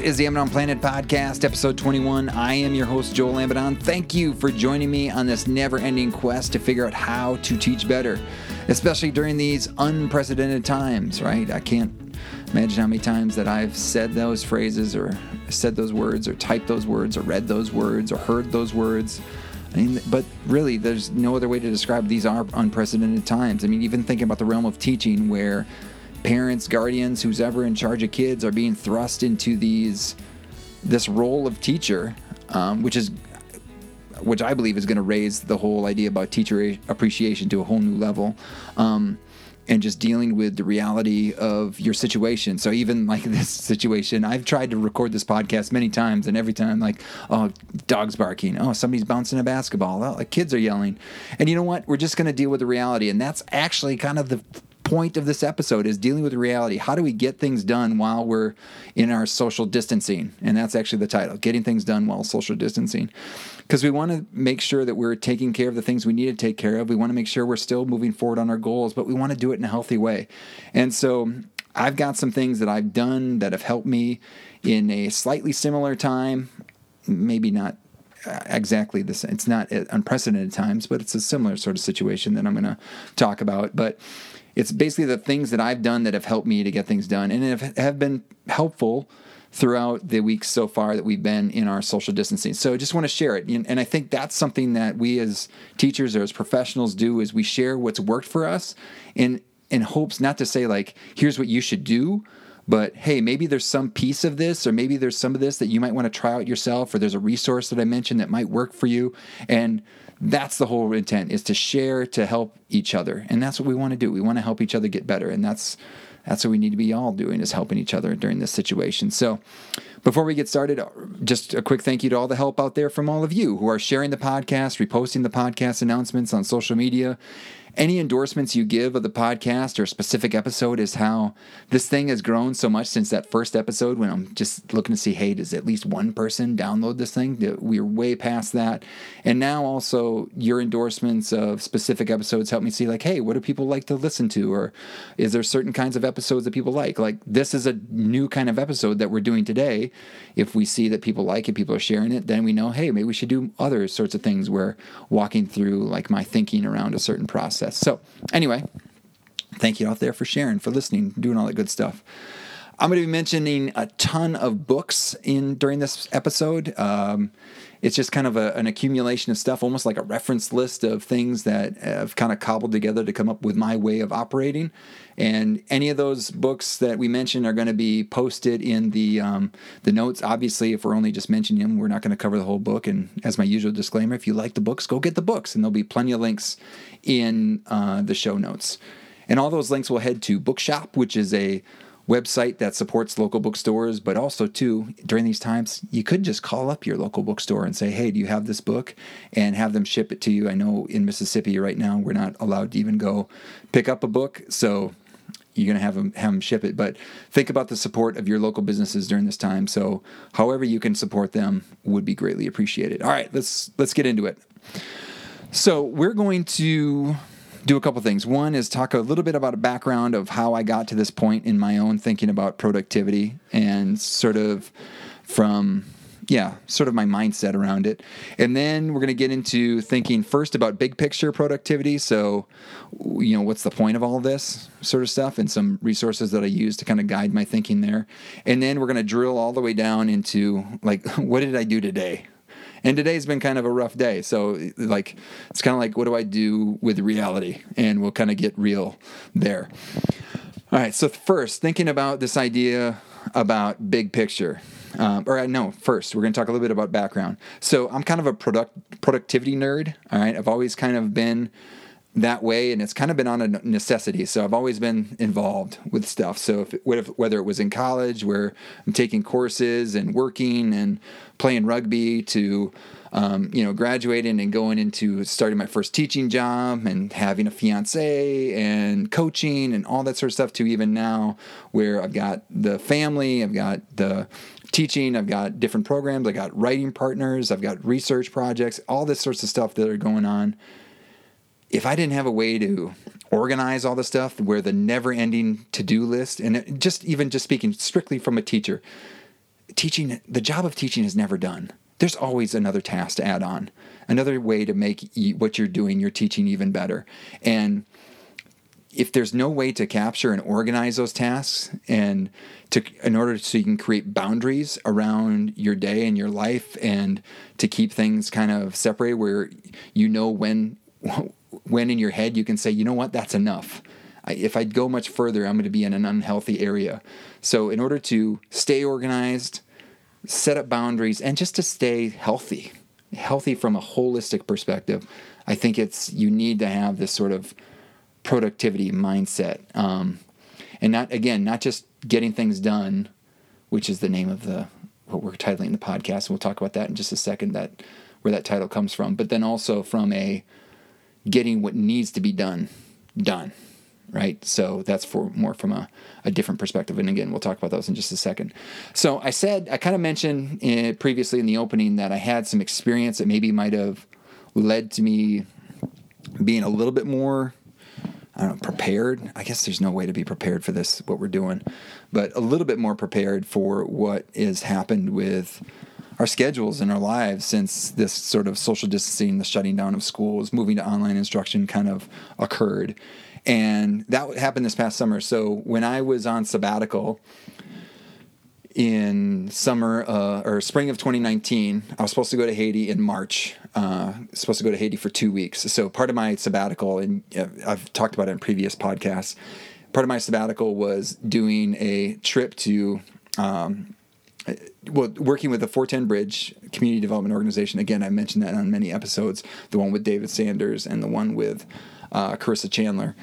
Is the Amidon Planet Podcast, episode 21. I am your host, Joel Amidon. Thank you for joining me on this never ending quest to figure out how to teach better, especially during these unprecedented times, right? I can't imagine how many times that I've said those phrases or said those words or typed those words or read those words or heard those words. I mean, but really, there's no other way to describe these are unprecedented times. I mean, even thinking about the realm of teaching where parents, guardians, who's ever in charge of kids are being thrust into these this role of teacher, um, which is which I believe is going to raise the whole idea about teacher appreciation to a whole new level. Um, and just dealing with the reality of your situation. So even like this situation, I've tried to record this podcast many times, and every time like, oh, dogs barking, oh, somebody's bouncing a basketball, oh, like kids are yelling, and you know what? We're just going to deal with the reality, and that's actually kind of the point of this episode is dealing with reality. How do we get things done while we're in our social distancing? And that's actually the title Getting Things Done While Social Distancing. Because we want to make sure that we're taking care of the things we need to take care of. We want to make sure we're still moving forward on our goals, but we want to do it in a healthy way. And so I've got some things that I've done that have helped me in a slightly similar time, maybe not uh, exactly the same. It's not unprecedented times, but it's a similar sort of situation that I'm going to talk about. But it's basically the things that I've done that have helped me to get things done and have, have been helpful throughout the weeks so far that we've been in our social distancing. So I just want to share it. And I think that's something that we as teachers or as professionals do is we share what's worked for us in in hopes not to say like here's what you should do, but hey, maybe there's some piece of this or maybe there's some of this that you might want to try out yourself or there's a resource that I mentioned that might work for you. And that's the whole intent is to share to help each other. And that's what we want to do. We want to help each other get better. And that's that's what we need to be all doing is helping each other during this situation. So before we get started just a quick thank you to all the help out there from all of you who are sharing the podcast reposting the podcast announcements on social media any endorsements you give of the podcast or specific episode is how this thing has grown so much since that first episode when I'm just looking to see, hey, does at least one person download this thing? We're way past that. And now also your endorsements of specific episodes help me see, like, hey, what do people like to listen to? Or is there certain kinds of episodes that people like? Like, this is a new kind of episode that we're doing today. If we see that people like it, people are sharing it, then we know, hey, maybe we should do other sorts of things where walking through like my thinking around a certain process So, anyway, thank you out there for sharing, for listening, doing all that good stuff. I'm going to be mentioning a ton of books in during this episode. Um, it's just kind of a, an accumulation of stuff, almost like a reference list of things that have kind of cobbled together to come up with my way of operating. And any of those books that we mentioned are going to be posted in the um, the notes. Obviously, if we're only just mentioning them, we're not going to cover the whole book. And as my usual disclaimer, if you like the books, go get the books, and there'll be plenty of links in uh, the show notes. And all those links will head to Bookshop, which is a website that supports local bookstores, but also too during these times, you could just call up your local bookstore and say, "Hey, do you have this book?" and have them ship it to you. I know in Mississippi right now we're not allowed to even go pick up a book, so you're going to have them have them ship it. But think about the support of your local businesses during this time. So, however you can support them would be greatly appreciated. All right, let's let's get into it. So we're going to do a couple things. One is talk a little bit about a background of how I got to this point in my own thinking about productivity and sort of from yeah, sort of my mindset around it. And then we're going to get into thinking first about big picture productivity. So, you know, what's the point of all this sort of stuff and some resources that I use to kind of guide my thinking there. And then we're going to drill all the way down into like, what did I do today? And today's been kind of a rough day. So, like, it's kind of like, what do I do with reality? And we'll kind of get real there. All right. So, first, thinking about this idea about big picture. Um, or uh, no, first we're going to talk a little bit about background. So I'm kind of a product productivity nerd. All right, I've always kind of been that way, and it's kind of been on a necessity. So I've always been involved with stuff. So if, whether it was in college where I'm taking courses and working and playing rugby to um, you know, graduating and going into starting my first teaching job and having a fiance and coaching and all that sort of stuff to even now where I've got the family, I've got the teaching, I've got different programs, I've got writing partners, I've got research projects, all this sorts of stuff that are going on if I didn't have a way to organize all the stuff where the never ending to do list, and just even just speaking strictly from a teacher, teaching, the job of teaching is never done. There's always another task to add on, another way to make what you're doing, your teaching even better. And if there's no way to capture and organize those tasks and to in order so you can create boundaries around your day and your life and to keep things kind of separated where you know when when in your head you can say you know what that's enough if i go much further i'm going to be in an unhealthy area so in order to stay organized set up boundaries and just to stay healthy healthy from a holistic perspective i think it's you need to have this sort of productivity mindset. Um, and not again, not just getting things done, which is the name of the what we're titling the podcast. We'll talk about that in just a second. That where that title comes from, but then also from a getting what needs to be done done right? So that's for more from a, a different perspective. And again we'll talk about those in just a second. So i said i kind of mentioned in, previously in the opening that i had some experience that maybe might have led to me being a little bit more I don't know, prepared. I guess there's no way to be prepared for this, what we're doing, but a little bit more prepared for what has happened with our schedules and our lives since this sort of social distancing, the shutting down of schools, moving to online instruction kind of occurred. And that happened this past summer. So when I was on sabbatical, in summer uh, or spring of 2019. I was supposed to go to Haiti in March. Uh, supposed to go to Haiti for two weeks. So part of my sabbatical, and uh, I've talked about it in previous podcasts. Part of my sabbatical was doing a trip to. Um, well, working with the 410 Bridge Community Development Organization. Again, I mentioned that on many episodes. The one with David Sanders and the one with uh, Carissa Chandler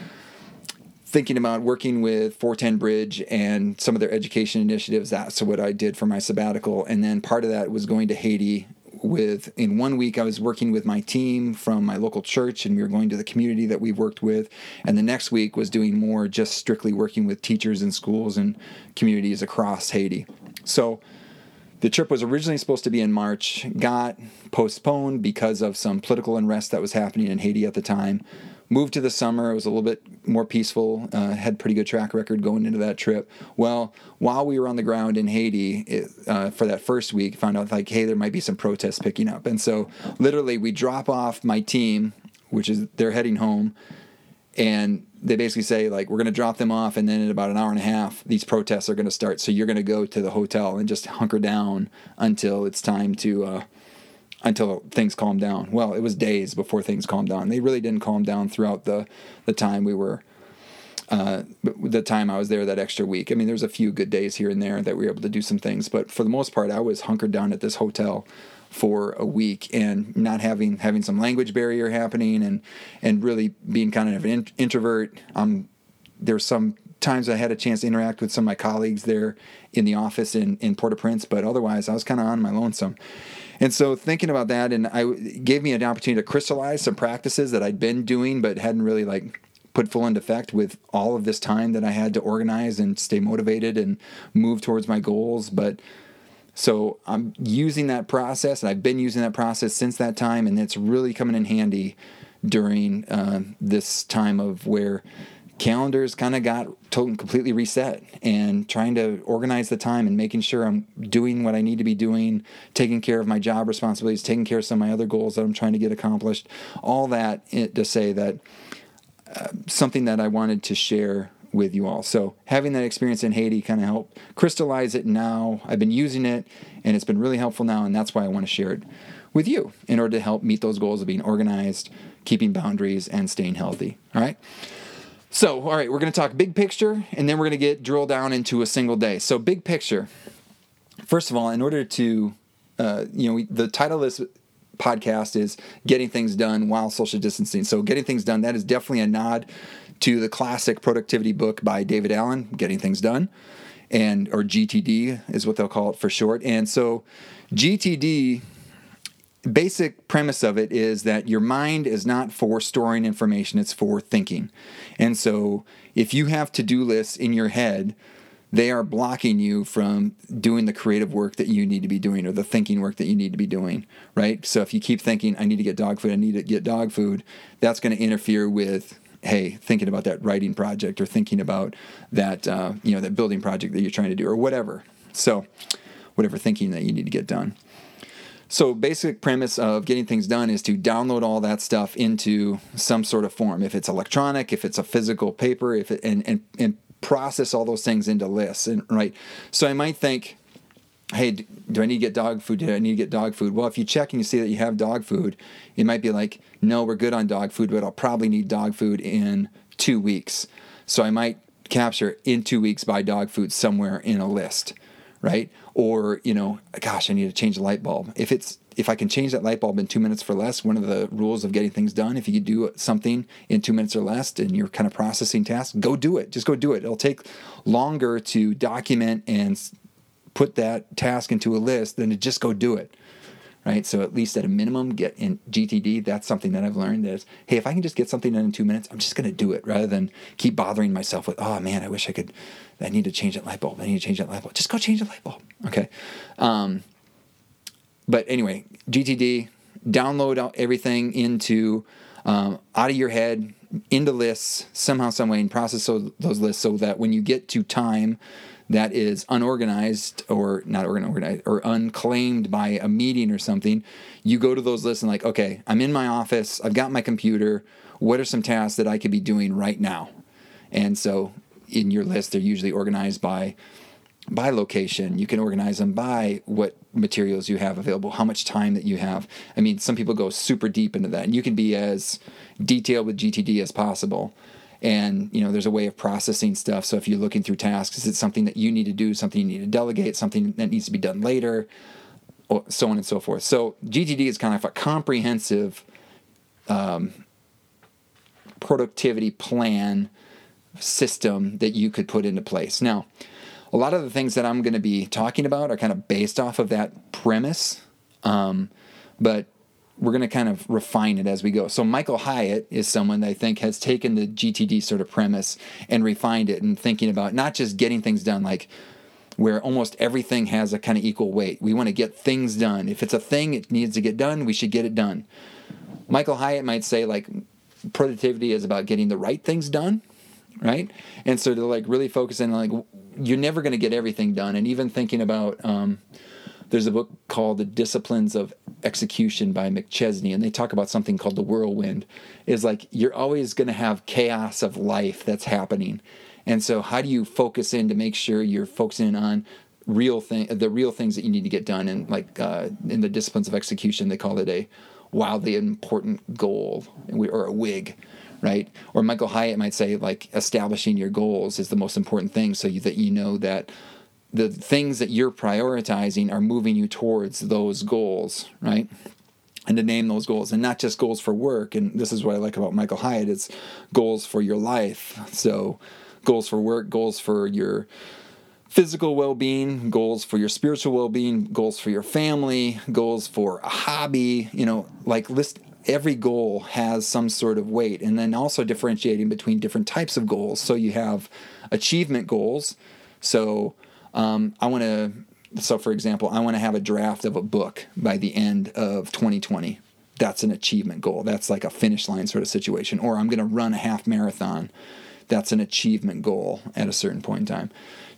thinking about working with 410 Bridge and some of their education initiatives. That's what I did for my sabbatical. And then part of that was going to Haiti with in one week I was working with my team from my local church and we were going to the community that we've worked with and the next week was doing more just strictly working with teachers in schools and communities across Haiti. So the trip was originally supposed to be in March, got postponed because of some political unrest that was happening in Haiti at the time moved to the summer. It was a little bit more peaceful. Uh, had pretty good track record going into that trip. Well, while we were on the ground in Haiti it, uh, for that first week, found out like, hey, there might be some protests picking up, and so literally we drop off my team, which is they're heading home, and they basically say like we're going to drop them off and then in about an hour and a half these protests are going to start so you're going to go to the hotel and just hunker down until it's time to uh, until things calm down. Well, it was days before things calmed down. They really didn't calm down throughout the the time we were uh, the time I was there that extra week. I mean, there's a few good days here and there that we were able to do some things, but for the most part, I was hunkered down at this hotel for a week and not having having some language barrier happening and and really being kind of an introvert. Um, there's some times I had a chance to interact with some of my colleagues there in the office in in Port-au-Prince, but otherwise I was kind of on my lonesome. And so thinking about that, and I gave me an opportunity to crystallize some practices that I'd been doing but hadn't really like put full into effect with all of this time that I had to organize and stay motivated and move towards my goals. But so I'm using that process, and I've been using that process since that time, and it's really coming in handy during uh, this time of where calendars kind of got totally completely reset and trying to organize the time and making sure I'm doing what I need to be doing, taking care of my job responsibilities, taking care of some of my other goals that I'm trying to get accomplished. All that to say that uh, something that I wanted to share with you all. So having that experience in Haiti kind of helped crystallize it now. I've been using it and it's been really helpful now and that's why I want to share it with you in order to help meet those goals of being organized, keeping boundaries and staying healthy. All right? So, all right, we're going to talk big picture and then we're going to get drill down into a single day. So, big picture. First of all, in order to, uh, you know, the title of this podcast is Getting Things Done While Social Distancing. So, Getting Things Done, that is definitely a nod to the classic productivity book by David Allen, Getting Things Done, and or GTD is what they'll call it for short. And so, GTD basic premise of it is that your mind is not for storing information, it's for thinking. And so if you have to do lists in your head, they are blocking you from doing the creative work that you need to be doing or the thinking work that you need to be doing, right? So if you keep thinking, I need to get dog food, I need to get dog food, that's going to interfere with hey, thinking about that writing project or thinking about that, uh, you know, that building project that you're trying to do or whatever. So whatever thinking that you need to get done. So, basic premise of getting things done is to download all that stuff into some sort of form. If it's electronic, if it's a physical paper, if it, and and and process all those things into lists. And right, so I might think, hey, do I need to get dog food? Do I need to get dog food? Well, if you check and you see that you have dog food, it might be like, no, we're good on dog food, but I'll probably need dog food in two weeks. So I might capture in two weeks buy dog food somewhere in a list right? Or, you know, gosh, I need to change the light bulb. If it's if I can change that light bulb in two minutes for less, one of the rules of getting things done, if you do something in two minutes or less and you're kind of processing tasks, go do it. Just go do it. It'll take longer to document and put that task into a list than to just go do it. Right. So at least at a minimum, get in GTD. That's something that I've learned is, hey, if I can just get something done in two minutes, I'm just going to do it rather than keep bothering myself with, oh man, I wish I could I need to change that light bulb. I need to change that light bulb. Just go change the light bulb. Okay. Um, but anyway, GTD, download everything into um, out of your head into lists somehow, some way, and process those, lists so that when you get to time that is unorganized or not organized or unclaimed by a meeting or something, you go to those lists and like, okay, I'm in my office. I've got my computer. What are some tasks that I could be doing right now? And so in your list, they're usually organized by by location. You can organize them by what materials you have available, how much time that you have. I mean, some people go super deep into that, and you can be as detailed with GTD as possible. And you know, there's a way of processing stuff. So if you're looking through tasks, is it something that you need to do, something you need to delegate, something that needs to be done later, or so on and so forth. So GTD is kind of a comprehensive um, productivity plan system that you could put into place. Now, a lot of the things that I'm going to be talking about are kind of based off of that premise, um, but we're going to kind of refine it as we go. So, Michael Hyatt is someone that I think has taken the GTD sort of premise and refined it and thinking about not just getting things done, like where almost everything has a kind of equal weight. We want to get things done. If it's a thing, it needs to get done, we should get it done. Michael Hyatt might say, like, productivity is about getting the right things done right? And so to like really focus in like you're never going to get everything done. And even thinking about um, there's a book called The Disciplines of Execution by McChesney, and they talk about something called the whirlwind. Is like you're always going to have chaos of life that's happening, and so how do you focus in to make sure you're focusing on real thing, the real things that you need to get done, and like uh, in the disciplines of execution, they call it a wildly important goal or a wig right? Or Michael Hyatt might say like establishing your goals is the most important thing, so you, that you know that the things that you're prioritizing are moving you towards those goals, right? And to name those goals, and not just goals for work. And this is what I like about Michael Hyatt: it's goals for your life. So, goals for work, goals for your physical well being, goals for your spiritual well being, goals for your family, goals for a hobby, you know, like list every goal has some sort of weight and then also differentiating between different types of goals. So you have achievement goals. So um, i want to so for example i want to have a draft of a book by the end of 2020 that's an achievement goal. That's like a finish line sort of situation. Or i'm going to run a half marathon. That's an achievement goal at a certain point in time.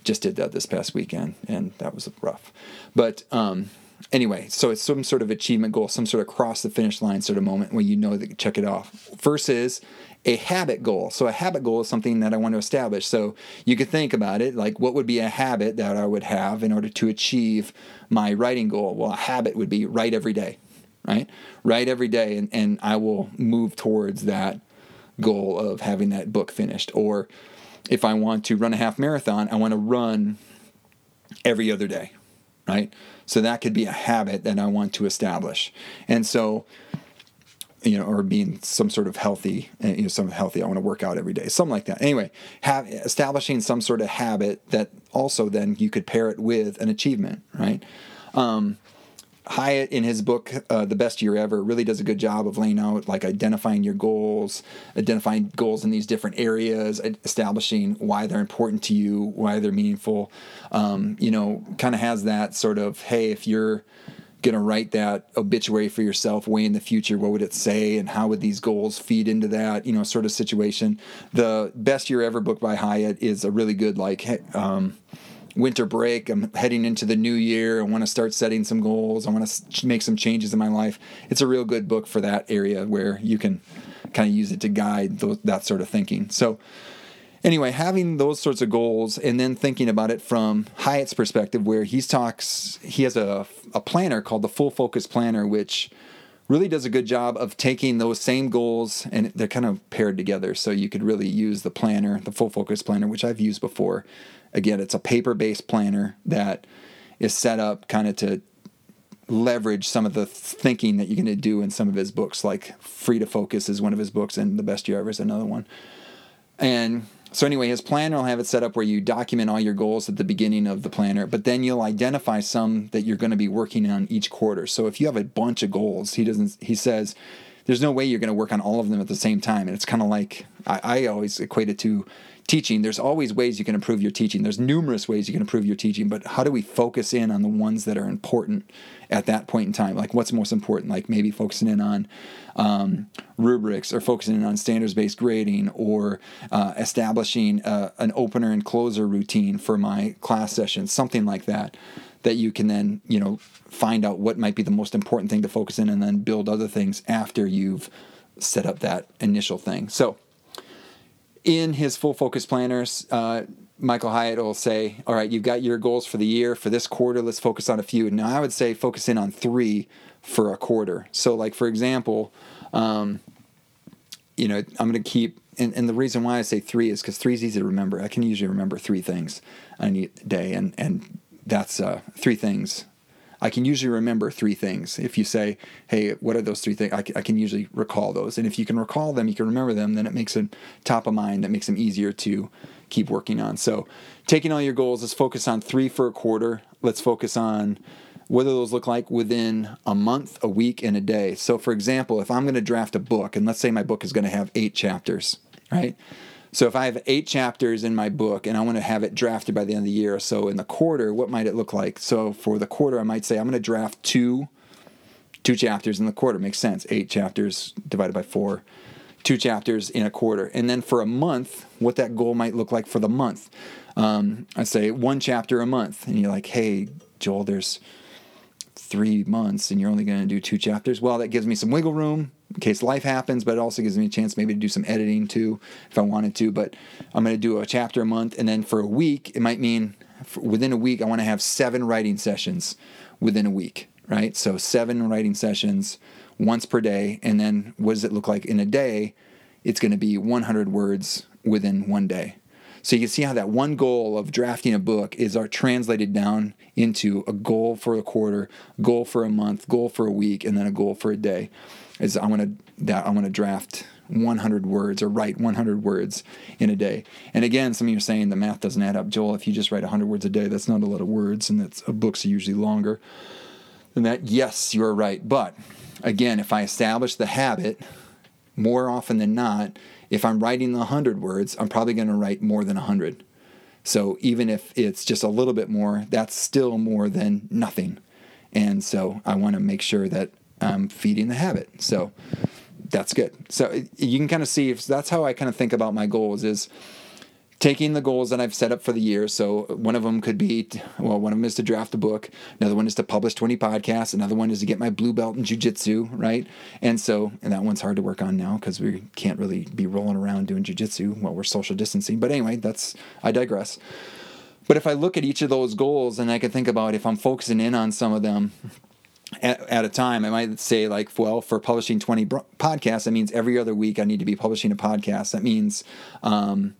Just did that this past weekend and that was rough. But um, anyway, so it's some sort of achievement goal, some sort of cross the finish line sort of moment where you know that you check it off. Versus a habit goal. So a habit goal is something that I want to establish. So you could think about it like what would be a habit that I would have in order to achieve my writing goal? Well, a habit would be write every day, right? Write every day and, and I will move towards that goal of having that book finished. Or if I want to run a half marathon, I want to run every other day, right? So that could be a habit that I want to establish. And so, you know, or being some sort of healthy, uh, you know, some healthy. I want to work out every day, something like that. Anyway, have establishing some sort of habit that also then you could pair it with an achievement, right? Um, Hyatt in his book uh, The Best Year Ever really does a good job of laying out like identifying your goals, identifying goals in these different areas, establishing why they're important to you, why they're meaningful. Um, you know, kind of has that sort of hey, if you're going to write that obituary for yourself way in the future what would it say and how would these goals feed into that you know sort of situation the best year ever book by hyatt is a really good like um, winter break. I'm heading into the new year. I want to start setting some goals. I want to make some changes in my life. It's a real good book for that area where you can kind of use it to guide those, that sort of thinking. So, anyway, having those sorts of goals and then thinking about it from Hyatt's perspective, where he talks, he has a, a planner called the Full Focus Planner, which really does a good job of taking those same goals and they're kind of paired together. So you could really use the planner, the Full Focus Planner, which I've used before. Again, it's a paper based planner that is set up kind of to leverage some of the thinking that you're going to do in some of his books, like Free to Focus is one of his books, and The Best Year Ever is another one. And so anyway, his planner will have it set up where you document all your goals at the beginning of the planner, but then you'll identify some that you're going to be working on each quarter. So if you have a bunch of goals, he doesn't. He says there's no way you're going to work on all of them at the same time, and it's kind of like I, I always equate it to teaching. There's always ways you can improve your teaching. There's numerous ways you can improve your teaching, but how do we focus in on the ones that are important at that point in time? Like what's most important? Like maybe focusing in on um, rubrics or focusing in on standards based grading or uh, establishing uh, an opener and closer routine for my class sessions, something like that. That you can then, you know, find out what might be the most important thing to focus in and then build other things after you've set up that initial thing. So, in his full focus planners, uh, Michael Hyatt will say, All right, you've got your goals for the year. For this quarter, let's focus on a few. Now, I would say focus in on three for a quarter. So, like, for example, um, you know, I'm going to keep, and, and, the reason why I say three is because three is easy to remember. I can usually remember three things on a day, and, and that's uh, three things I can usually remember three things. If you say, hey, what are those three things? I can, usually recall those. And if you can recall them, you can remember them, then it makes it top of mind. That makes them easier to keep working on. So, taking all your goals, let's focus on three for a quarter. Let's focus on what do those look like within a month, a week, and a day. So, for example, if I'm going to draft a book, and let's say my book is going to have eight chapters, right? So if I have eight chapters in my book and I want to have it drafted by the end of the year, so in the quarter, what might it look like? So for the quarter, I might say I'm going to draft two two chapters in the quarter. Makes sense. Eight chapters divided by four, two chapters in a quarter. And then for a month, what that goal might look like for the month. Um, I say one chapter a month, and you're like, hey, Joel, there's three months and you're only going to do two chapters. Well, that gives me some wiggle room in case life happens, but it also gives me a chance maybe to do some editing too if I wanted to. But I'm going to do a chapter a month, and then for a week, it might mean within a week, I want to have seven writing sessions within a week, right? So seven writing sessions once per day, and then what does it look like in a day? It's going to be 100 words within one day. So you can see how that one goal of drafting a book is are translated down into a goal for a quarter, goal for a month, goal for a week, and then a goal for a day is I want to that I want to draft 100 words or write 100 words in a day. And again, some of you are saying the math doesn't add up, Joel. If you just write 100 words a day, that's not a lot of words, and that's uh, books are usually longer than that. Yes, you are right. But again, if I establish the habit, more often than not, if I'm writing the 100 words, I'm probably going to write more than 100. So even if it's just a little bit more, that's still more than nothing. And so I want to make sure that I'm feeding the habit. So that's good. So you can kind of see if that's how I kind of think about my goals is taking the goals that I've set up for the year. So one of them could be, well, one of them is to draft a book. Another one is to publish 20 podcasts. Another one is to get my blue belt in jujitsu, right? And so, and that one's hard to work on now because we can't really be rolling around doing jujitsu while we're social distancing. But anyway, that's, I digress. But if I look at each of those goals and I can think about if I'm focusing in on some of them, at, at, a time, I might say, like, well, for publishing 20 podcasts, that means every other week I need to be publishing a podcast. That means, um,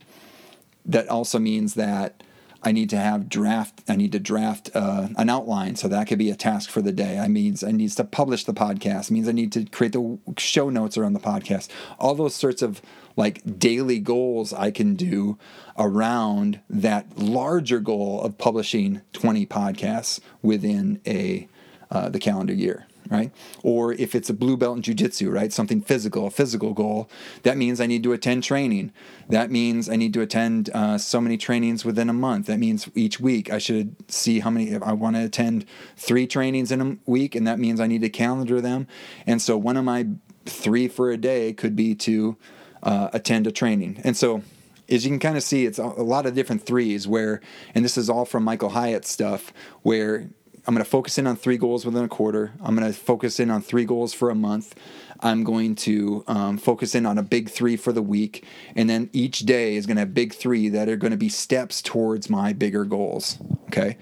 that also means that I need to have draft. I need to draft uh, an outline, so that could be a task for the day. I means I need to publish the podcast. It means I need to create the show notes around the podcast. All those sorts of like daily goals I can do around that larger goal of publishing 20 podcasts within a uh, the calendar year, right? Or if it's a blue belt in jujitsu, right? Something physical, a physical goal, that means I need to attend training. That means I need to attend uh, so many trainings within a month. That means each week I should see how many, I want to attend three trainings in a week, and that means I need to calendar them. And so one of my three for a day could be to uh, attend a training. And so as you can kind of see it's a lot of different threes where, and this is all from Michael Hyatt stuff, where I'm going to focus in on three goals within a quarter. I'm going to focus in on three goals for a month. I'm going to um, focus in on a big three for the week. And then each day is going to have big three that are going to be steps towards my bigger goals. Okay.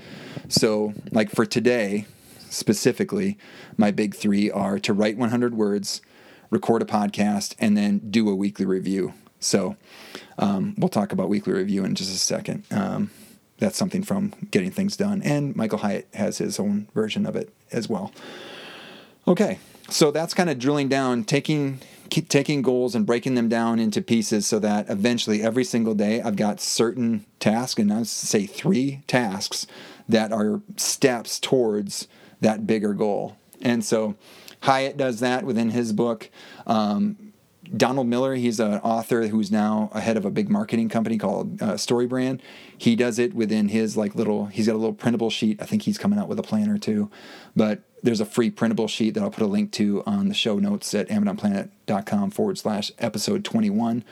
So, like for today specifically, my big three are to write 100 words, record a podcast, and then do a weekly review. So, um, we'll talk about weekly review in just a second. Um, that's something from getting things done. And Michael Hyatt has his own version of it as well. Okay, so that's kind of drilling down, taking taking goals and breaking them down into pieces so that eventually every single day I've got certain tasks, and I say three tasks that are steps towards that bigger goal. And so Hyatt does that within his book. Um, Donald Miller, he's an author who's now ahead of a big marketing company called uh, StoryBrand. He does it within his like little. He's got a little printable sheet. I think he's coming out with a plan or two, but there's a free printable sheet that I'll put a link to on the show notes at amidonplanet.com forward slash episode 21,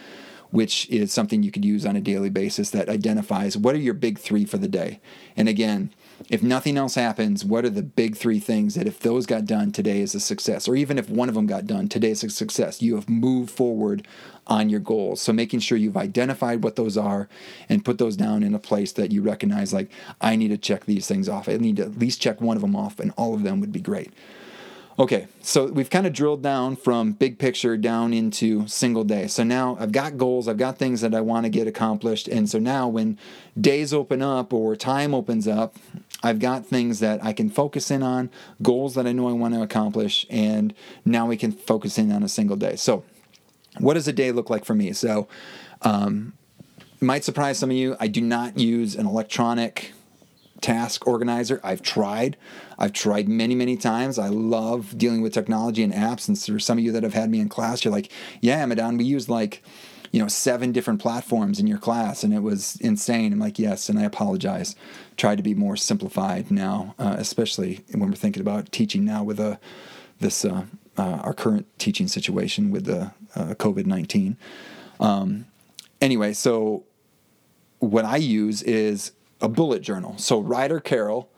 which is something you could use on a daily basis that identifies what are your big three for the day. And again, if nothing else happens, what are the big three things that if those got done, today is a success? Or even if one of them got done, today is a success. You have moved forward on your goals. So making sure you've identified what those are and put those down in a place that you recognize, like, I need to check these things off. I need to at least check one of them off, and all of them would be great. Okay, so we've kind of drilled down from big picture down into single day. So now I've got goals, I've got things that I want to get accomplished. And so now when days open up or time opens up, I've got things that I can focus in on, goals that I know I want to accomplish, and now we can focus in on a single day. So, what does a day look like for me? So, um, might surprise some of you. I do not use an electronic task organizer. I've tried. I've tried many, many times. I love dealing with technology and apps. And for some of you that have had me in class, you're like, yeah, Amidon, we use like, you know, seven different platforms in your class and it was insane. I'm like, yes, and I apologize. Try to be more simplified now, uh, especially when we're thinking about teaching now with a, this, uh, uh, our current teaching situation with the uh, COVID 19. Um, anyway, so what I use is a bullet journal. So Ryder Carroll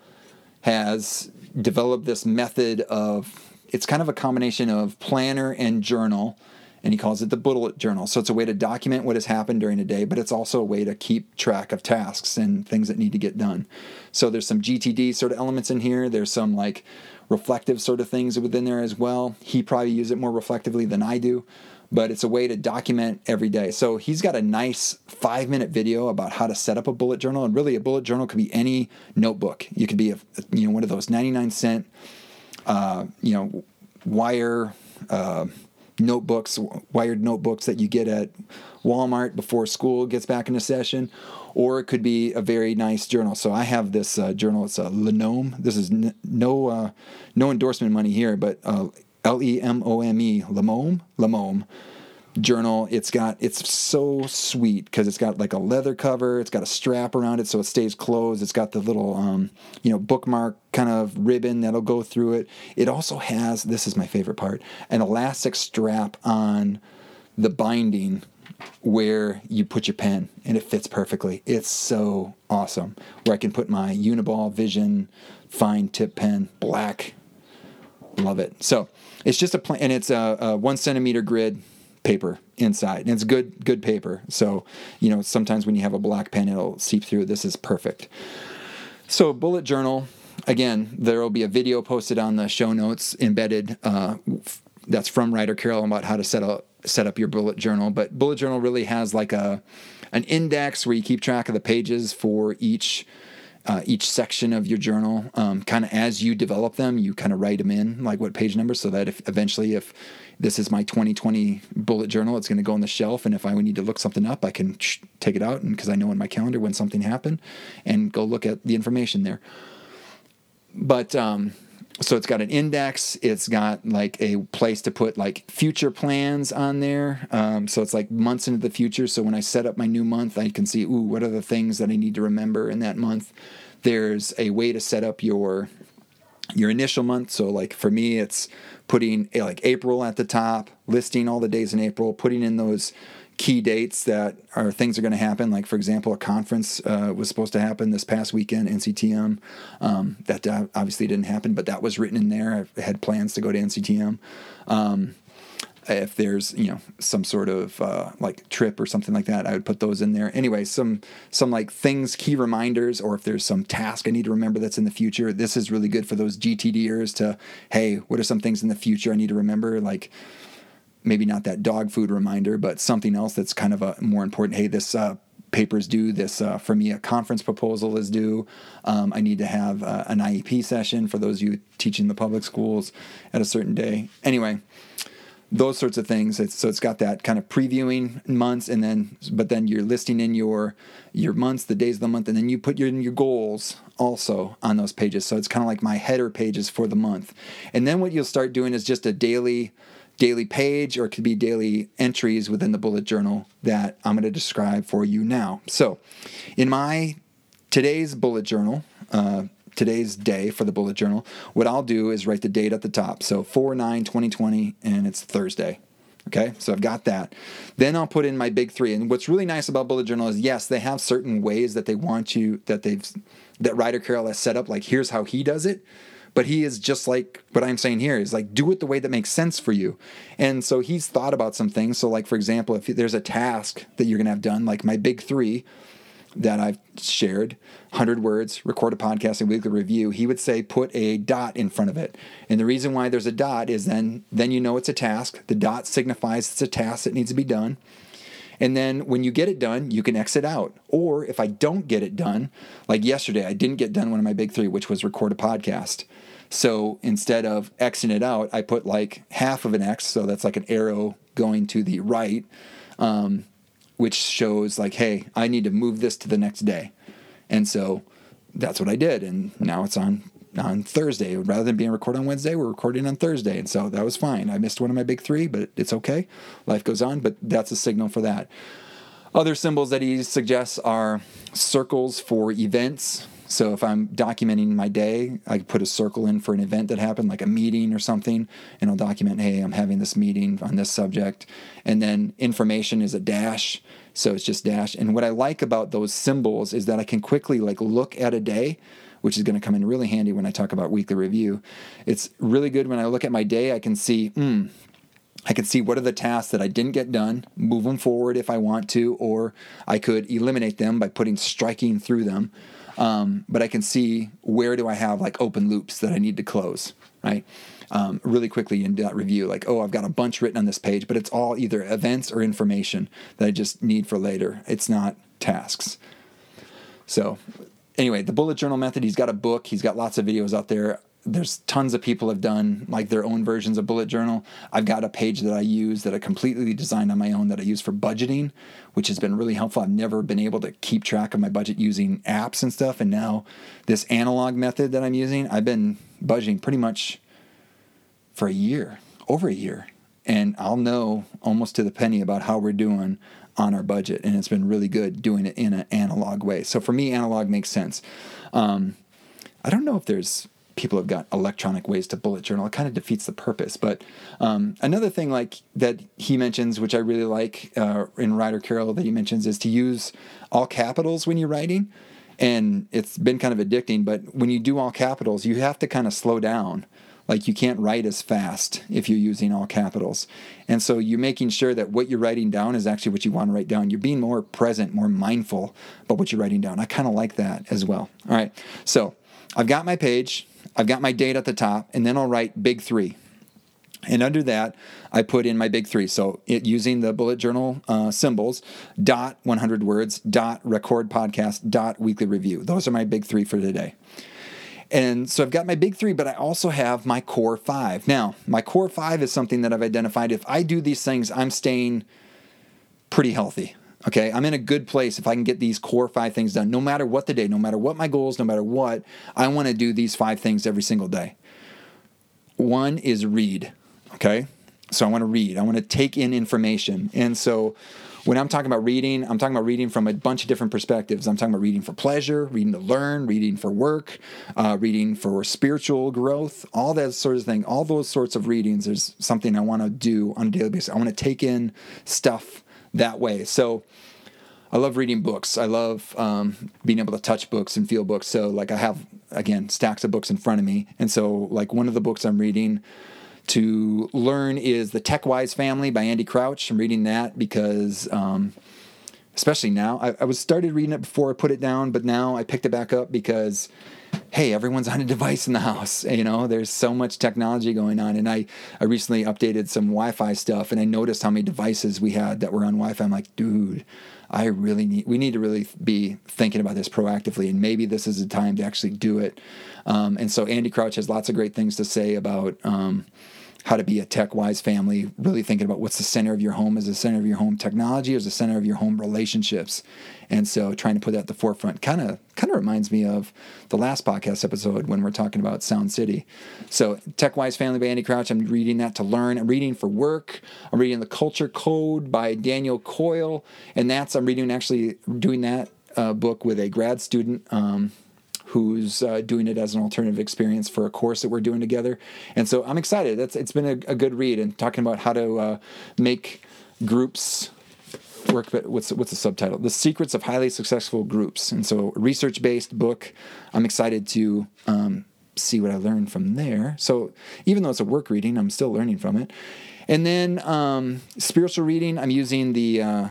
has developed this method of it's kind of a combination of planner and journal and he calls it the bullet journal. So it's a way to document what has happened during a day, but it's also a way to keep track of tasks and things that need to get done. So there's some GTD sort of elements in here. There's some like reflective sort of things within there as well. He probably use it more reflectively than I do but it's a way to document every day. So he's got a nice five minute video about how to set up a bullet journal. And really, a bullet journal could be any notebook. You could be, a, you know, one of those 99 cent, uh, you know, wire uh, notebooks, wired notebooks that you get at Walmart before school gets back into session. Or it could be a very nice journal. So I have this uh, journal. It's a Lemome. This is n- no uh, no endorsement money here, but uh, L E M O M E, Lemome, Lemome journal. It's got it's so sweet because it's got like a leather cover. It's got a strap around it so it stays closed. It's got the little um, you know bookmark kind of ribbon that'll go through it. It also has this is my favorite part an elastic strap on the binding where you put your pen and it fits perfectly. It's so awesome. Where I can put my Uniball Vision fine tip pen, black. Love it. So it's just a plan, and it's a, a one centimeter grid paper inside, and it's good good paper. So you know sometimes when you have a black pen, it'll seep through. This is perfect. So bullet journal. Again, there will be a video posted on the show notes embedded. Uh, that's from Ryder Carroll about how to set up set up your bullet journal. But bullet journal really has like a an index where you keep track of the pages for each uh, each section of your journal. Um, kind of as you develop them, you kind of write them in, like what page number, so that if eventually, if this is my 2020 bullet journal, it's going to go on the shelf. And if I need to look something up, I can take it out, and because I know in my calendar when something happened, and go look at the information there. But um, so it's got an index. It's got like a place to put like future plans on there. Um, so it's like months into the future. So when i set up my new month i can see ooh what are the things that i need to remember in that month? There's a way to set up your your initial month. So like for me it's putting like april at the top listing all the days in april putting in those key dates that are things are going to happen. Like for example, a conference uh, was supposed to happen this past weekend, NCTM. Um, that uh, obviously didn't happen, but that was written in there. I had plans to go to NCTM. Um, if there's you know some sort of uh, like trip or something like that, I would put those in there. Anyway, some some like things, key reminders, or if there's some task I need to remember that's in the future. This is really good for those GTDers to hey, what are some things in the future I need to remember? Like maybe not that dog food reminder, but something else that's kind of a more important. Hey, this uh, paper's due. This uh, for me, a conference proposal is due. Um, I need to have uh, an IEP session for those of you teaching the public schools at a certain day. Anyway, those sorts of things. It's, so it's got that kind of previewing months, and then but then you're listing in your your months, the days of the month, and then you put your in your goals also on those pages. So it's kind of like my header pages for the month. And then what you'll start doing is just a daily daily page or it could be daily entries within the bullet journal that I'm going to describe for you now. So, in my today's bullet journal, uh, today's day for the bullet journal, what I'll do is write the date at the top. So 4 9 2020, and it's Thursday. Okay, so I've got that. Then I'll put in my big three. And what's really nice about bullet journal is yes, they have certain ways that they want you that they've that Ryder Carroll has set up. Like here's how he does it but he is just like what I'm saying here is like do it the way that makes sense for you. And so he's thought about some things. So like for example, if there's a task that you're going to have done, like my big 3 that I've shared, 100 words, record a podcast and weekly review, he would say put a dot in front of it. And the reason why there's a dot is then then you know it's a task. The dot signifies it's a task that needs to be done. And then when you get it done, you can exit out. Or if I don't get it done, like yesterday, I didn't get done one of my big three, which was record a podcast. So instead of Xing it out, I put like half of an X, so that's like an arrow going to the right, um, which shows like, hey, I need to move this to the next day. And so that's what I did, and now it's on on Thursday. Rather than being recorded on Wednesday, we're recording on Thursday, and so that was fine. I missed one of my big three, but it's okay. Life goes on, but that's a signal for that. Other symbols that he suggests are circles for events. So if I'm documenting my day, I put a circle in for an event that happened, like a meeting or something, and I'll document, hey, I'm having this meeting on this subject. And then information is a dash, so it's just dash. And what I like about those symbols is that I can quickly like look at a day, which is going to come in really handy when I talk about weekly review. It's really good when I look at my day, I can see, hmm, I can see what are the tasks that I didn't get done, move them forward if I want to, or I could eliminate them by putting striking through them. Um, but I can see where do I have like open loops that I need to close, right? Um, really quickly in that review, like, oh, I've got a bunch written on this page, but it's all either events or information that I just need for later. It's not tasks. So, anyway, the bullet journal method, he's got a book, he's got lots of videos out there there's tons of people have done like their own versions of bullet journal. I've got a page that i use that i completely designed on my own that i use for budgeting which has been really helpful. I've never been able to keep track of my budget using apps and stuff and now this analog method that i'm using i've been budgeting pretty much for a year over a year. And i'll know almost to the penny about how we're doing on our budget and it's been really good doing it in an analog way. So for me analog makes sense. Um, i don't know if there's people have got electronic ways to bullet journal. It kind of defeats the purpose. But um, another thing like that he mentions, which I really like uh, in Ryder Carroll that he mentions, is to use all capitals when you're writing. And it's been kind of addicting. But when you do all capitals, you have to kind of slow down. Like you can't write as fast if you're using all capitals. And so you're making sure that what you're writing down is actually what you want to write down. You're being more present, more mindful about what you're writing down. I kind of like that as well. All right. So I've got my page. I've got my date at the top, and then I'll write big three. And under that, I put in my big three. So it, using the bullet journal uh, symbols, dot 100 words, dot record podcast, dot weekly review. Those are my big three for today. And so I've got my big three, but I also have my core five. Now, my core five is something that I've identified. If I do these things, I'm staying pretty healthy. Okay, I'm in a good place if I can get these core five things done, no matter what the day, no matter what my goals, no matter what. I want to do these five things every single day. One is read. Okay, so I want to read, I want to take in information. And so when I'm talking about reading, I'm talking about reading from a bunch of different perspectives. I'm talking about reading for pleasure, reading to learn, reading for work, uh, reading for spiritual growth, all that sort of thing. All those sorts of readings is something I want to do on a daily basis. I want to take in stuff that way. So I love reading books. I love um, being able to touch books and feel books. So like I have again stacks of books in front of me, and so like one of the books I'm reading to learn is the Tech Wise Family by Andy Crouch. I'm reading that because. Um, especially now, I, I was started reading it before I put it down, but now I picked it back up because hey, everyone's on a device in the house. You know, there's so much technology going on. And I, I recently updated some Wi Fi stuff and I noticed how many devices we had that were on Wi Fi. I'm like, dude, I really need, we need to really be thinking about this proactively. And maybe this is the time to actually do it. Um, and so Andy Crouch has lots of great things to say about, um, how to be a tech wise family, really thinking about what's the center of your home. Is the center of your home technology or is the center of your home relationships? And so trying to put that at the forefront kind of kind of reminds me of the last podcast episode when we're talking about Sound City. So Tech Wise Family by Andy Crouch, I'm reading that to learn. I'm reading for work. I'm reading The Culture Code by Daniel Coyle. And that's I'm reading actually doing that uh, book with a grad student. Um, who's uh, doing it as an alternative experience for a course that we're doing together. And so I'm excited. That's it's been a, a good read and talking about how to uh, make groups work. but What's what's the subtitle? The Secrets of Highly Successful Groups. And so research based book. I'm excited to. Um, see what I learned from there. So even though it's a work reading, I'm still learning from it. And then um, spiritual reading, I'm using the uh,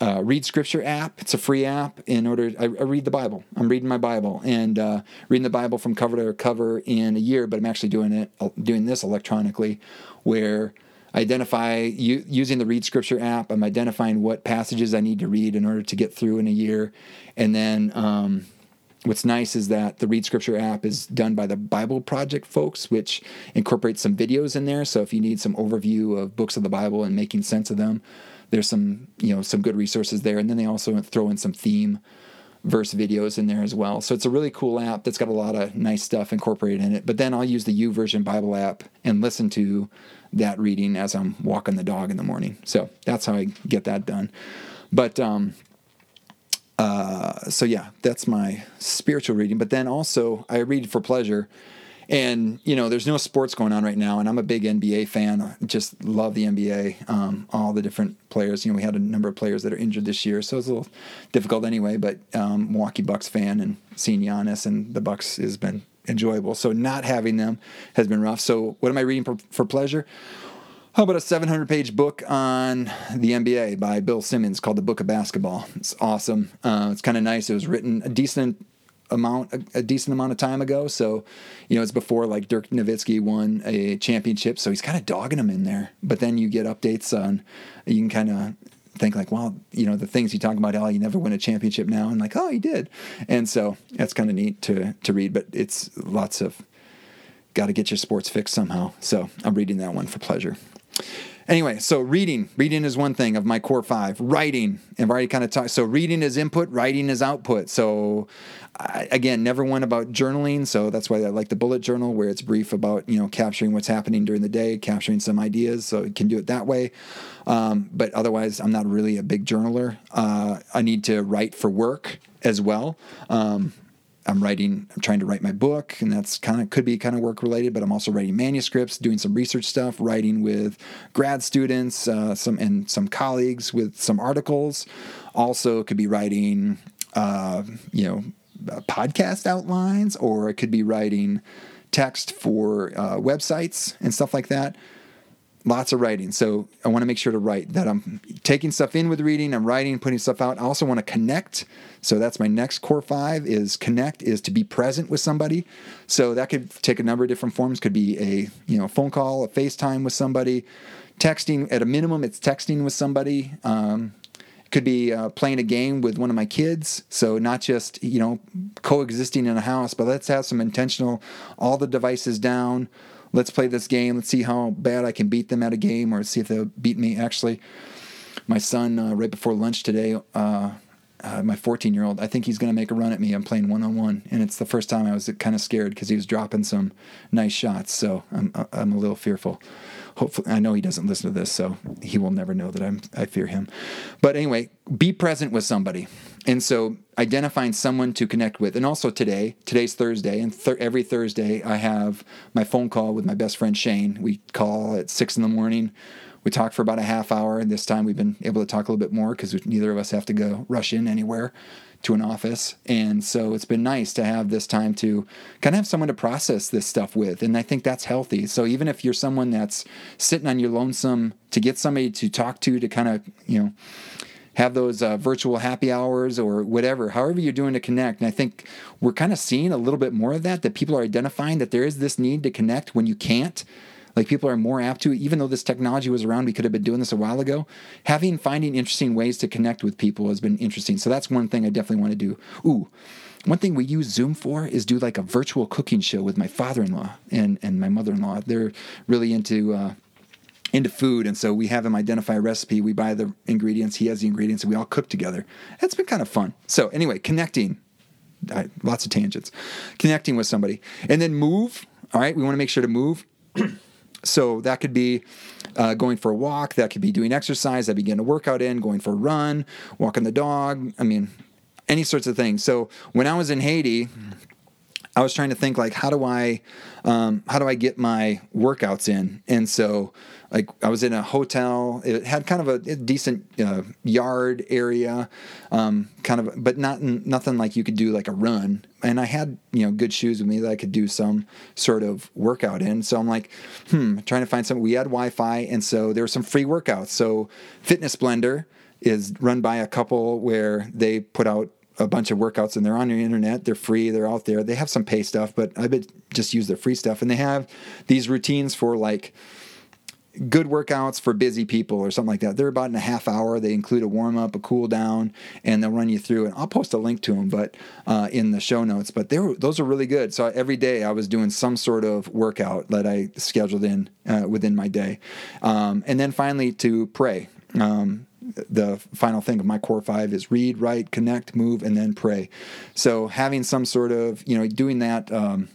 uh, Read Scripture app. It's a free app. In order, I, I read the Bible. I'm reading my Bible and uh, reading the Bible from cover to cover in a year. But I'm actually doing it, doing this electronically, where I identify using the Read Scripture app. I'm identifying what passages I need to read in order to get through in a year, and then. Um, what's nice is that the Read Scripture app is done by the Bible Project folks, which incorporates some videos in there. So if you need some overview of books of the Bible and making sense of them, there's some you know some good resources there, and then they also throw in some theme verse videos in there as well. So it's a really cool app that's got a lot of nice stuff incorporated in it. But then I'll use the YouVersion Bible app and listen to that reading as I'm walking the dog in the morning. So that's how I get that done. But um, uh, so yeah, that's my spiritual reading. But then also I read for pleasure. And you know, there's no sports going on right now, and I'm a big NBA fan. I just love the NBA, um, all the different players. You know, we had a number of players that are injured this year, so it's a little difficult anyway. But um, Milwaukee Bucks fan and seeing Giannis and the Bucks has been enjoyable. So not having them has been rough. So what am I reading for, for pleasure? How about a 700 page book on the NBA by Bill Simmons called The Book of Basketball? It's awesome. Uh, it's kind of nice. It was written a decent amount a, a, decent amount of time ago. So, you know, it's before like Dirk Nowitzki won a championship. So he's kind of dogging him in there. But then you get updates on, you can kind of think like, well, you know, the things you talk about, oh, you never win a championship now, and like, oh, he did. And so that's kind of neat to to read. But it's lots of got to get your sports fixed somehow. So I'm reading that one for pleasure. Anyway, so reading, reading is one thing of my core five. Writing, I've already kind of talked. So reading is input, writing is output. So I, again, never one about journaling. So that's why I like the bullet journal, where it's brief about you know capturing what's happening during the day, capturing some ideas. So you can do it that way. Um, but otherwise, I'm not really a big journaler. Uh, I need to write for work as well. Um, I'm writing, I'm trying to write my book, and that's kind of could be kind of work related, but I'm also writing manuscripts, doing some research stuff, writing with grad students, uh, some and some colleagues with some articles. Also, could be writing, uh, you know, podcast outlines, or it could be writing text for uh, websites and stuff like that lots of writing. So I want to make sure to write that I'm taking stuff in with reading, I'm writing, putting stuff out. I also want to connect. So that's my next core five is connect is to be present with somebody. So that could take a number of different forms. Could be a you know phone call, a FaceTime with somebody, texting at a minimum. It's texting with somebody. Um, could be uh, playing a game with one of my kids. So not just you know coexisting in a house, but let's have some intentional. All the devices down let's play this game. Let's see how bad I can beat them at a game, or see if they'll beat me. Actually, my son uh, right before lunch today, uh, uh, my 14 year old, I think he's going to make a run at me. I'm playing one on one, and it's the first time I was kind of scared because he was dropping some nice shots. So I'm uh, I'm a little fearful. Hopefully, I know he doesn't listen to this, so he will never know that I'm I fear him. But anyway, be present with somebody. And so identifying someone to connect with. And also today, today's Thursday, and th- every Thursday I have my phone call with my best friend Shane. We call at six in the morning. We talk for about a half hour. And this time we've been able to talk a little bit more because neither of us have to go rush in anywhere to an office. And so it's been nice to have this time to kind of have someone to process this stuff with. And I think that's healthy. So even if you're someone that's sitting on your lonesome, to get somebody to talk to, to kind of, you know, have those uh, virtual happy hours or whatever, however you're doing to connect. And I think we're kind of seeing a little bit more of that, that people are identifying that there is this need to connect when you can't. Like people are more apt to, even though this technology was around, we could have been doing this a while ago. Having, finding interesting ways to connect with people has been interesting. So that's one thing I definitely want to do. Ooh, one thing we use Zoom for is do like a virtual cooking show with my father in law and, and my mother in law. They're really into, uh, into food and so we have him identify a recipe we buy the ingredients he has the ingredients and we all cook together that's been kind of fun so anyway connecting I, lots of tangents connecting with somebody and then move all right we want to make sure to move so that could be uh, going for a walk that could be doing exercise that begin a workout in going for a run walking the dog i mean any sorts of things. So when i was in haiti I was trying to think like how do I um, how do I get my workouts in and so like I was in a hotel. It had kind of a, a decent uh, yard area, um, kind of, but not nothing like you could do like a run. And I had you know good shoes with me that I could do some sort of workout in. So I'm like, hmm, trying to find something. We had Wi-Fi, and so there were some free workouts. So Fitness Blender is run by a couple where they put out a bunch of workouts and they're on the internet. They're free. They're out there. They have some pay stuff, but I would just use their free stuff. And they have these routines for like good workouts for busy people or something like that. They're about in a half hour. They include a warm up, a cool down, and they'll run you through. And I'll post a link to them, but uh, in the show notes. But they those are really good. So every day I was doing some sort of workout that I scheduled in uh, within my day, um, and then finally to pray. Um, the final thing of my core five is read, write, connect, move, and then pray. So having some sort of you know doing that. Um,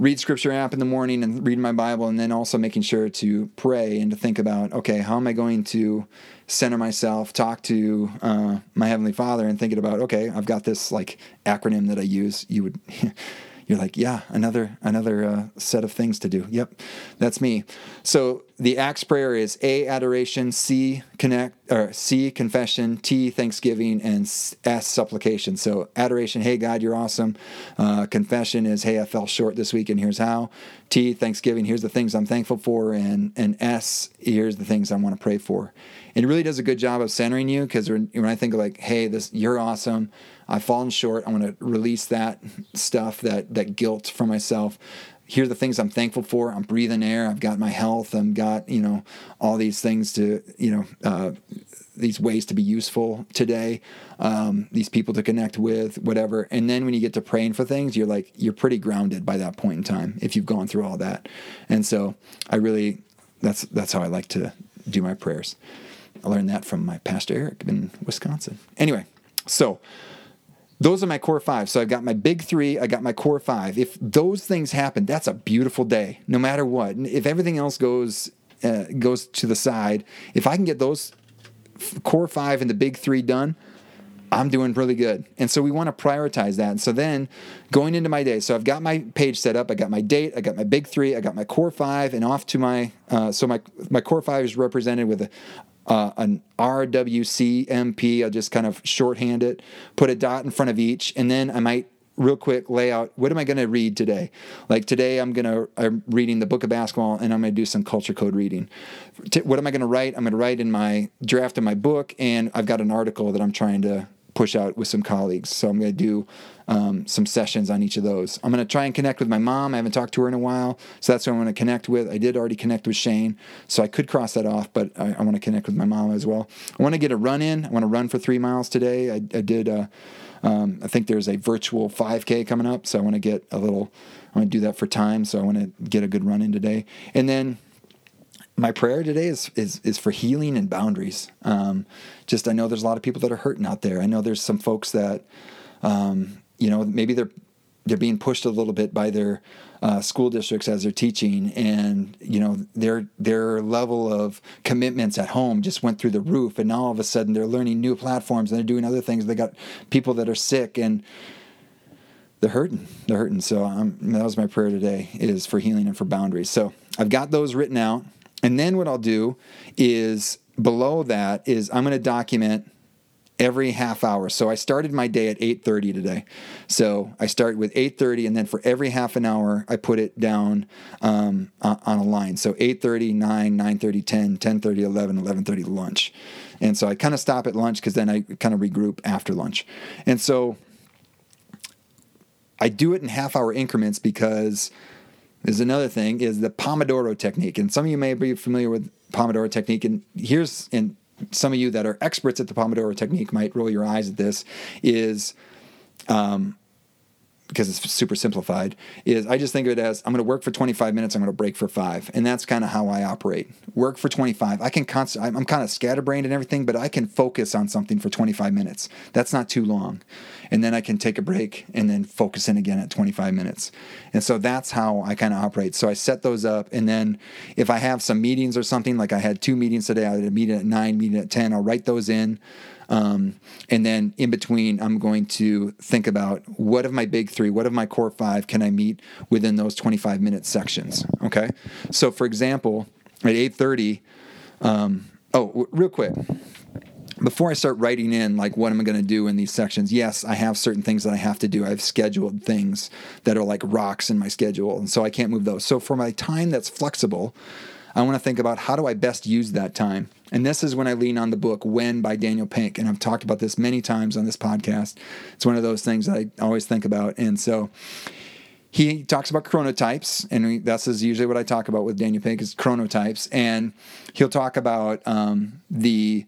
read scripture app in the morning and read my Bible, and then also making sure to pray and to think about, okay, how am I going to center myself, talk to uh, my Heavenly Father, and thinking about, okay, I've got this like acronym that I use. You would. you're like, yeah, another another uh, set of things to do. Yep, that's me. So the Acts prayer is A adoration, C connect or C confession, T thanksgiving, and S supplication. So adoration, hey God, you're awesome. Uh, confession is hey, I fell short this week, and here's how. T thanksgiving, here's the things I'm thankful for, and and S here's the things I want to pray for. And it really does a good job of centering you because when, when I think of like, hey, this you're awesome. I've fallen short. I want to release that stuff, that that guilt from myself. Here are the things I'm thankful for. I'm breathing air. I've got my health. I've got you know all these things to you know uh, these ways to be useful today. Um, these people to connect with, whatever. And then when you get to praying for things, you're like you're pretty grounded by that point in time if you've gone through all that. And so I really that's that's how I like to do my prayers. I learned that from my pastor Eric in Wisconsin. Anyway, so those are my core five. So I've got my big three, I got my core five. If those things happen, that's a beautiful day, no matter what. If everything else goes uh, goes to the side, if I can get those core five and the big three done, I'm doing really good. And so we want to prioritize that. And so then going into my day, so I've got my page set up, I got my date, I got my big three, I got my core five, and off to my, uh, so my, my core five is represented with a, uh, an RWCMP. I'll just kind of shorthand it, put a dot in front of each, and then I might real quick lay out what am I going to read today? Like today, I'm going to I'm reading the book of basketball, and I'm going to do some culture code reading. What am I going to write? I'm going to write in my draft of my book, and I've got an article that I'm trying to push out with some colleagues. So I'm going to do um, some sessions on each of those. I'm going to try and connect with my mom. I haven't talked to her in a while, so that's what I'm going to connect with. I did already connect with Shane, so I could cross that off, but I, I want to connect with my mom as well. I want to get a run in. I want to run for three miles today. I, I did. Uh, um, I think there's a virtual 5K coming up, so I want to get a little. I want to do that for time, so I want to get a good run in today, and then my prayer today is is is for healing and boundaries. Um, just I know there's a lot of people that are hurting out there. I know there's some folks that um, you know maybe they're they're being pushed a little bit by their uh, school districts as they're teaching, and you know their their level of commitments at home just went through the roof, and now all of a sudden they're learning new platforms and they're doing other things. They got people that are sick and they're hurting. They're hurting. So um, that was my prayer today is for healing and for boundaries. So I've got those written out. And then what I'll do is below that is I'm going to document every half hour. So I started my day at 8:30 today. So I start with 8:30, and then for every half an hour, I put it down um, on a line. So 8:30, 9, 9:30, 10, 10:30, 11, 11:30 lunch. And so I kind of stop at lunch because then I kind of regroup after lunch. And so I do it in half hour increments because there's another thing is the Pomodoro technique. And some of you may be familiar with Pomodoro technique. And here's and some of you that are experts at the Pomodoro technique might roll your eyes at this is um, because it's super simplified is I just think of it as I'm going to work for 25 minutes, I'm going to break for five, and that's kind of how I operate. Work for 25. I can const- I'm kind of scatterbrained and everything, but I can focus on something for 25 minutes. That's not too long, and then I can take a break and then focus in again at 25 minutes. And so that's how I kind of operate. So I set those up, and then if I have some meetings or something, like I had two meetings today, I had a meeting at nine, meeting at 10. I'll write those in. Um, and then in between, I'm going to think about what of my big three, what of my core five can I meet within those 25 minute sections. Okay. So for example, at 8:30, um, oh, w- real quick. Before I start writing in, like, what am I going to do in these sections? Yes, I have certain things that I have to do. I've scheduled things that are like rocks in my schedule, and so I can't move those. So, for my time that's flexible, I want to think about how do I best use that time. And this is when I lean on the book When by Daniel Pink. And I've talked about this many times on this podcast. It's one of those things I always think about. And so he talks about chronotypes, and that's is usually what I talk about with Daniel Pink is chronotypes. And he'll talk about um, the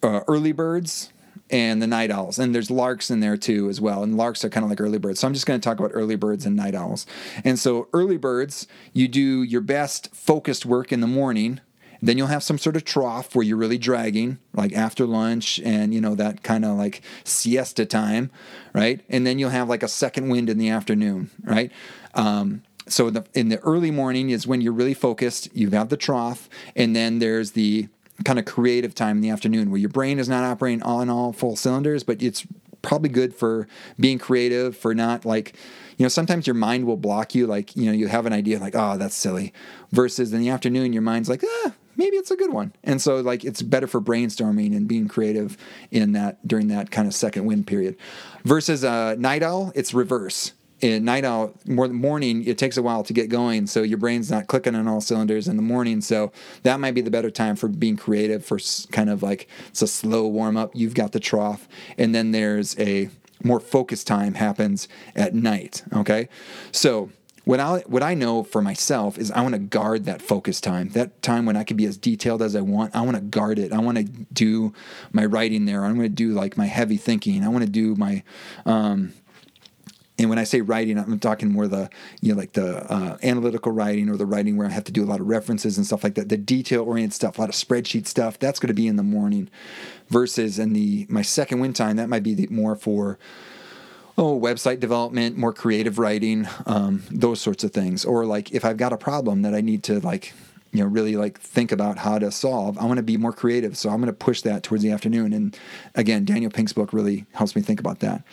uh, early birds and the night owls. And there's larks in there too as well. And larks are kind of like early birds. So I'm just going to talk about early birds and night owls. And so early birds, you do your best focused work in the morning. Then you'll have some sort of trough where you're really dragging, like after lunch and, you know, that kind of like siesta time, right? And then you'll have like a second wind in the afternoon, right? Um, so the, in the early morning is when you're really focused. You have the trough, and then there's the kind of creative time in the afternoon where your brain is not operating on all full cylinders, but it's probably good for being creative, for not like, you know, sometimes your mind will block you. Like, you know, you have an idea like, oh, that's silly. Versus in the afternoon, your mind's like, ah, maybe it's a good one. And so, like, it's better for brainstorming and being creative in that during that kind of second wind period. Versus a night owl, it's reverse night owl more morning it takes a while to get going so your brain's not clicking on all cylinders in the morning so that might be the better time for being creative for kind of like it's a slow warm up you've got the trough and then there's a more focused time happens at night okay so what I what I know for myself is I want to guard that focus time. That time when I can be as detailed as I want. I want to guard it. I want to do my writing there. I'm going to do like my heavy thinking. I want to do my um, and when I say writing, I'm talking more the you know like the uh, analytical writing or the writing where I have to do a lot of references and stuff like that. The detail oriented stuff, a lot of spreadsheet stuff. That's going to be in the morning, versus in the my second wind time that might be the, more for oh website development, more creative writing, um, those sorts of things. Or like if I've got a problem that I need to like you know really like think about how to solve i want to be more creative so i'm going to push that towards the afternoon and again daniel pink's book really helps me think about that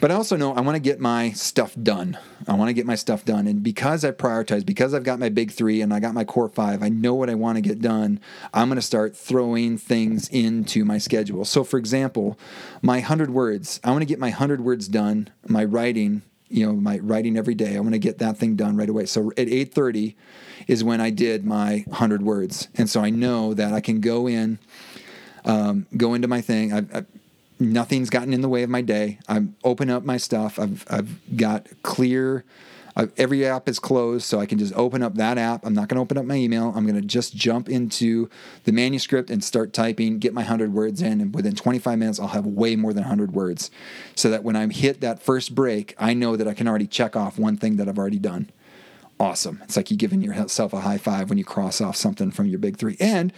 but I also know I want to get my stuff done. I want to get my stuff done. And because I prioritize, because I've got my big three and I got my core five, I know what I want to get done. I'm going to start throwing things into my schedule. So, for example, my 100 words, I want to get my 100 words done, my writing, you know, my writing every day. I want to get that thing done right away. So at 8:30 is when I did my 100 words. And so I know that I can go in um, go into my thing. I, I, nothing's gotten in the way of my day. I'm open up my stuff. I've I've got clear. I've, every app is closed, so I can just open up that app. I'm not going to open up my email. I'm going to just jump into the manuscript and start typing, get my 100 words in, and within 25 minutes, I'll have way more than 100 words. So that when I hit that first break, I know that I can already check off one thing that I've already done awesome. It's like you giving yourself a high five when you cross off something from your big three. And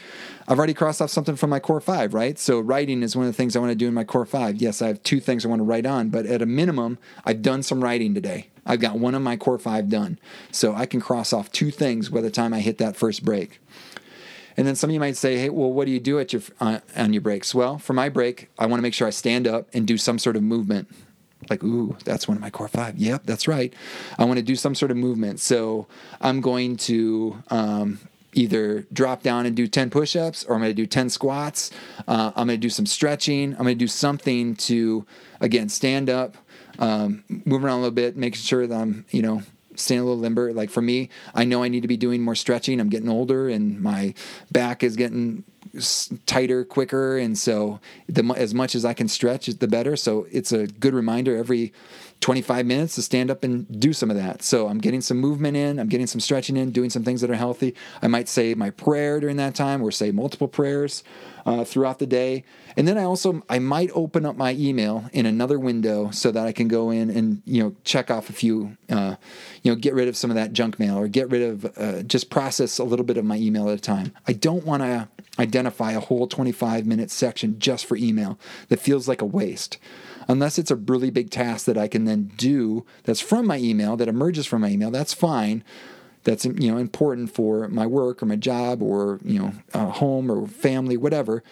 I've already crossed off something from my core five, right? So writing is one of the things I want to do in my core five. Yes, I have two things I want to write on, but at a minimum, I've done some writing today. I've got one of my core five done. So I can cross off two things by the time I hit that first break. And then some of you might say, "Hey, well, what do you do at your uh, on your breaks?" Well, for my break, I want to make sure I stand up and do some sort of movement like, ooh, that's one of my core five. Yep, that's right. I want to do some sort of movement. So I'm going to um, either drop down and do 10 push ups or I'm going to do 10 squats. Uh, I'm going to do some stretching. I'm going to do something to, again, stand up, um, move around a little bit, making sure that I'm, you know, staying a little limber. Like for me, I know I need to be doing more stretching. I'm getting older and my back is getting tighter quicker and so the, as much as i can stretch the better. So it's a good reminder every 25 minutes to stand up and do some of that. So i'm getting some movement in i'm getting some stretching in doing some things that are healthy. I might say my prayer during that time or say multiple prayers uh, throughout the day. And then i also i might open up my email in another window so that i can go in and you know check off a few uh, you know get rid of some of that junk mail or get rid of uh, just process a little bit of my email at a time. I don't want to identify a whole 25 minute section just for email. That feels like a waste. Unless it's a really big task that I can then do that's from my email, that emerges from my email, that's fine. That's you know important for my work or my job or you know uh, home or family, whatever.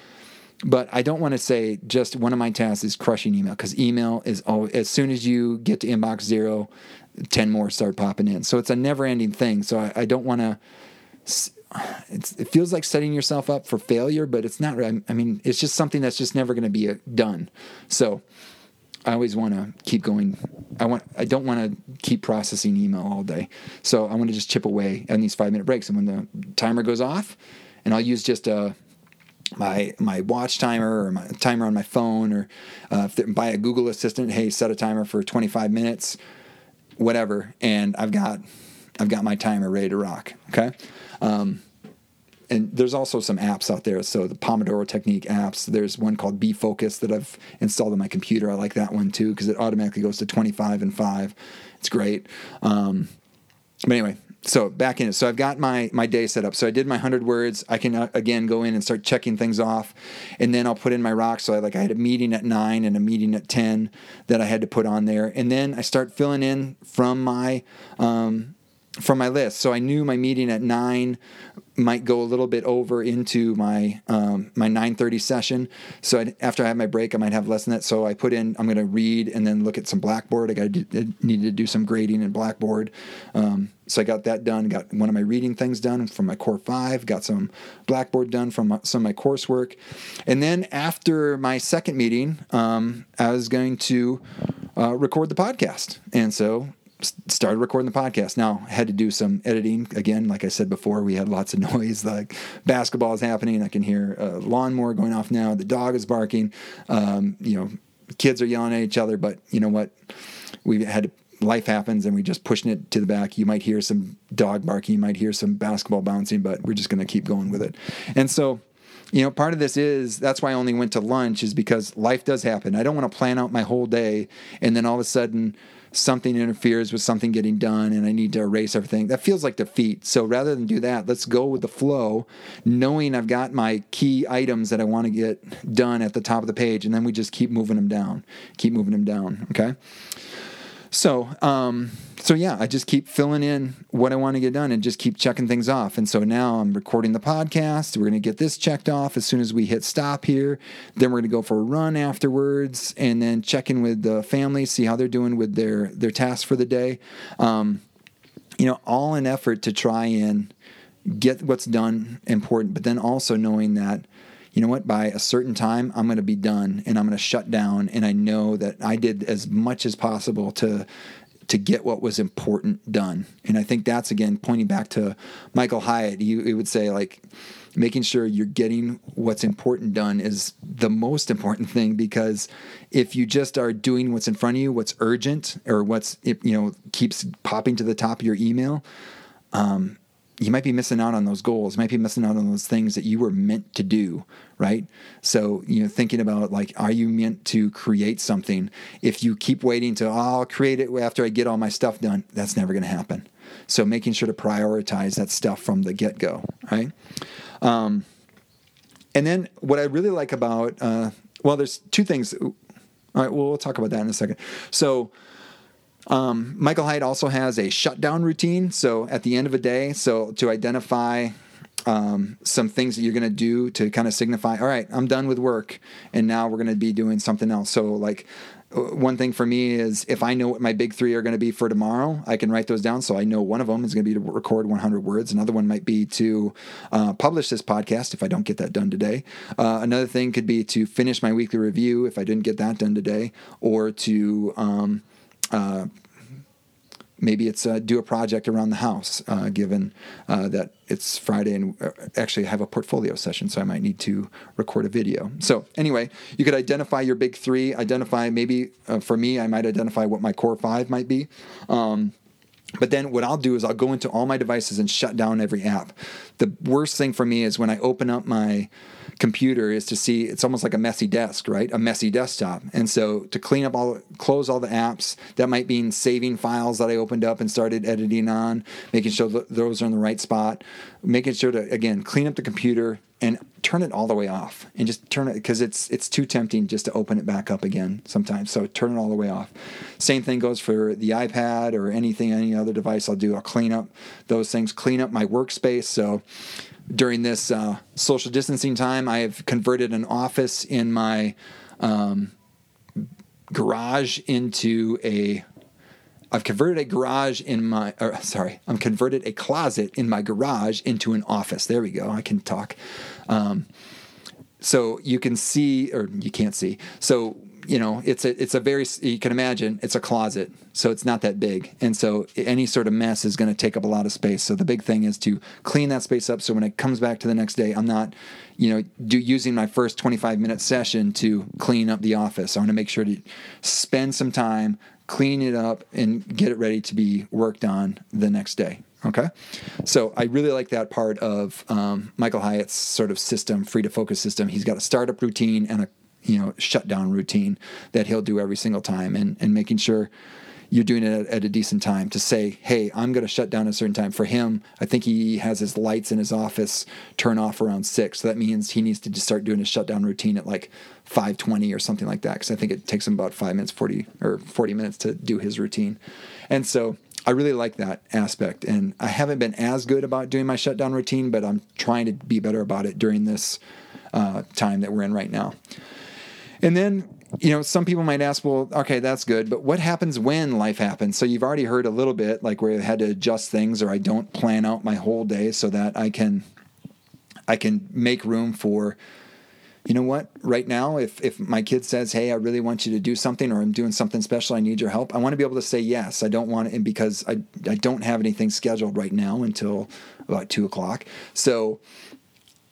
But I don't want to say just one of my tasks is crushing email because email is always, as soon as you get to inbox zero, 10 more start popping in. So it's a never ending thing. So I, I don't want to it feels like setting yourself up for failure, but it's not. I mean, it's just something that's just never going to be uh, done. So I always want to keep going. I want. I don't want to keep processing email all day. So I want to just chip away on these five minute breaks. And when the timer goes off, and I'll use just a uh, my my watch timer or my timer on my phone or uh, buy a Google Assistant. Hey, set a timer for 25 minutes, whatever. And I've got I've got my timer ready to rock. Okay. Um, and there's also some apps out there. So the Pomodoro Technique apps. There's one called Be Focus that I've installed on my computer. I like that one too because it automatically goes to 25 and five. It's great. Um, but anyway, so back in it. So I've got my my day set up. So I did my hundred words. I can uh, again go in and start checking things off, and then I'll put in my rocks. So I like I had a meeting at nine and a meeting at ten that I had to put on there, and then I start filling in from my um, from my list. So I knew my meeting at nine might go a little bit over into my um, my 9:30 session. So I'd, after I have my break, I might have less than that. So I put in I'm going to read and then look at some Blackboard. I got needed to do some grading in Blackboard. Um, so I got that done. Got one of my reading things done from my Core Five. Got some Blackboard done from some of my coursework, and then after my second meeting, um, I was going to uh, record the podcast. And so started recording the podcast. Now had to do some editing again. Like I said before, we had lots of noise. Like basketball is happening. I can hear a lawnmower going off now. The dog is barking. Um, you know, kids are yelling at each other. But you know what? We had life happens, and we just pushing it to the back. You might hear some dog barking. You might hear some basketball bouncing, but we're just going to keep going with it. And so you know, part of this is that's why I only went to lunch is because life does happen. I don't want to plan out my whole day and then all of a sudden something interferes with something getting done and I need to erase everything. That feels like defeat. So rather than do that, let's go with the flow, knowing I've got my key items that I want to get done at the top of the page, and then we just keep moving them down, keep moving them down. Okay. So, um, so yeah, I just keep filling in what I want to get done and just keep checking things off. And so now I'm recording the podcast. We're going to get this checked off as soon as we hit stop here. Then we're going to go for a run afterwards, and then check in with the family, see how they're doing with their their tasks for the day. Um, you know, all in effort to try and get what's done important, but then also knowing that you know what, by a certain time, I'm going to be done and I'm going to shut down. And I know that I did as much as possible to to get what was important done. And I think that's again pointing back to Michael Hyatt. He, he would say like making sure you're getting what's important done is the most important thing because if you just are doing what's in front of you, what's urgent or what's you know keeps popping to the top of your email, um, you might be missing out on those goals, you might be missing out on those things that you were meant to do, right? So, you know, thinking about like, are you meant to create something? If you keep waiting to, oh, I'll create it after I get all my stuff done, that's never going to happen. So, making sure to prioritize that stuff from the get go, right? Um, and then what I really like about, uh, well, there's two things. All right, well, we'll talk about that in a second. So, um, Michael Hyatt also has a shutdown routine. So at the end of a day, so to identify um, some things that you're going to do to kind of signify, all right, I'm done with work, and now we're going to be doing something else. So like one thing for me is if I know what my big three are going to be for tomorrow, I can write those down. So I know one of them is going to be to record 100 words. Another one might be to uh, publish this podcast if I don't get that done today. Uh, another thing could be to finish my weekly review if I didn't get that done today, or to um, uh, maybe it's uh, do a project around the house, uh, given uh, that it's Friday and uh, actually have a portfolio session, so I might need to record a video. So anyway, you could identify your big three. Identify maybe uh, for me, I might identify what my core five might be. Um, but then what I'll do is I'll go into all my devices and shut down every app. The worst thing for me is when I open up my computer is to see it's almost like a messy desk, right? A messy desktop. And so to clean up all, close all the apps, that might mean saving files that I opened up and started editing on, making sure those are in the right spot, making sure to, again, clean up the computer and turn it all the way off and just turn it because it's it's too tempting just to open it back up again sometimes. So turn it all the way off. Same thing goes for the ipad or anything any other device. I'll do i'll clean up those things clean up my workspace. So during this uh, social distancing time, I have converted an office in my um, garage into a. I've converted a garage in my. Or, sorry, I'm converted a closet in my garage into an office. There we go. I can talk. Um, so you can see, or you can't see. So you know, it's a it's a very you can imagine it's a closet, so it's not that big, and so any sort of mess is going to take up a lot of space. So the big thing is to clean that space up, so when it comes back to the next day, I'm not, you know, do using my first 25 minute session to clean up the office. I want to make sure to spend some time clean it up and get it ready to be worked on the next day. Okay. So I really like that part of um, Michael Hyatt's sort of system, free to focus system. He's got a startup routine and a you know shutdown routine that he'll do every single time and, and making sure you're doing it at, at a decent time to say hey i'm going to shut down a certain time. For him i think he has his lights in his office turn off around 6 so that means he needs to just start doing a shutdown routine at like 520 or something like that because i think it takes him about 5 minutes 40 or 40 minutes to do his routine. And so I really like that aspect, and I haven't been as good about doing my shutdown routine, but I'm trying to be better about it during this uh, time that we're in right now. And then, you know, some people might ask, well, okay, that's good, but what happens when life happens? So you've already heard a little bit, like where I had to adjust things, or I don't plan out my whole day so that I can, I can make room for, you know what? Right now, if if my kid says, "Hey, I really want you to do something," or "I'm doing something special, I need your help," I want to be able to say yes. I don't want it because I I don't have anything scheduled right now until about two o'clock. So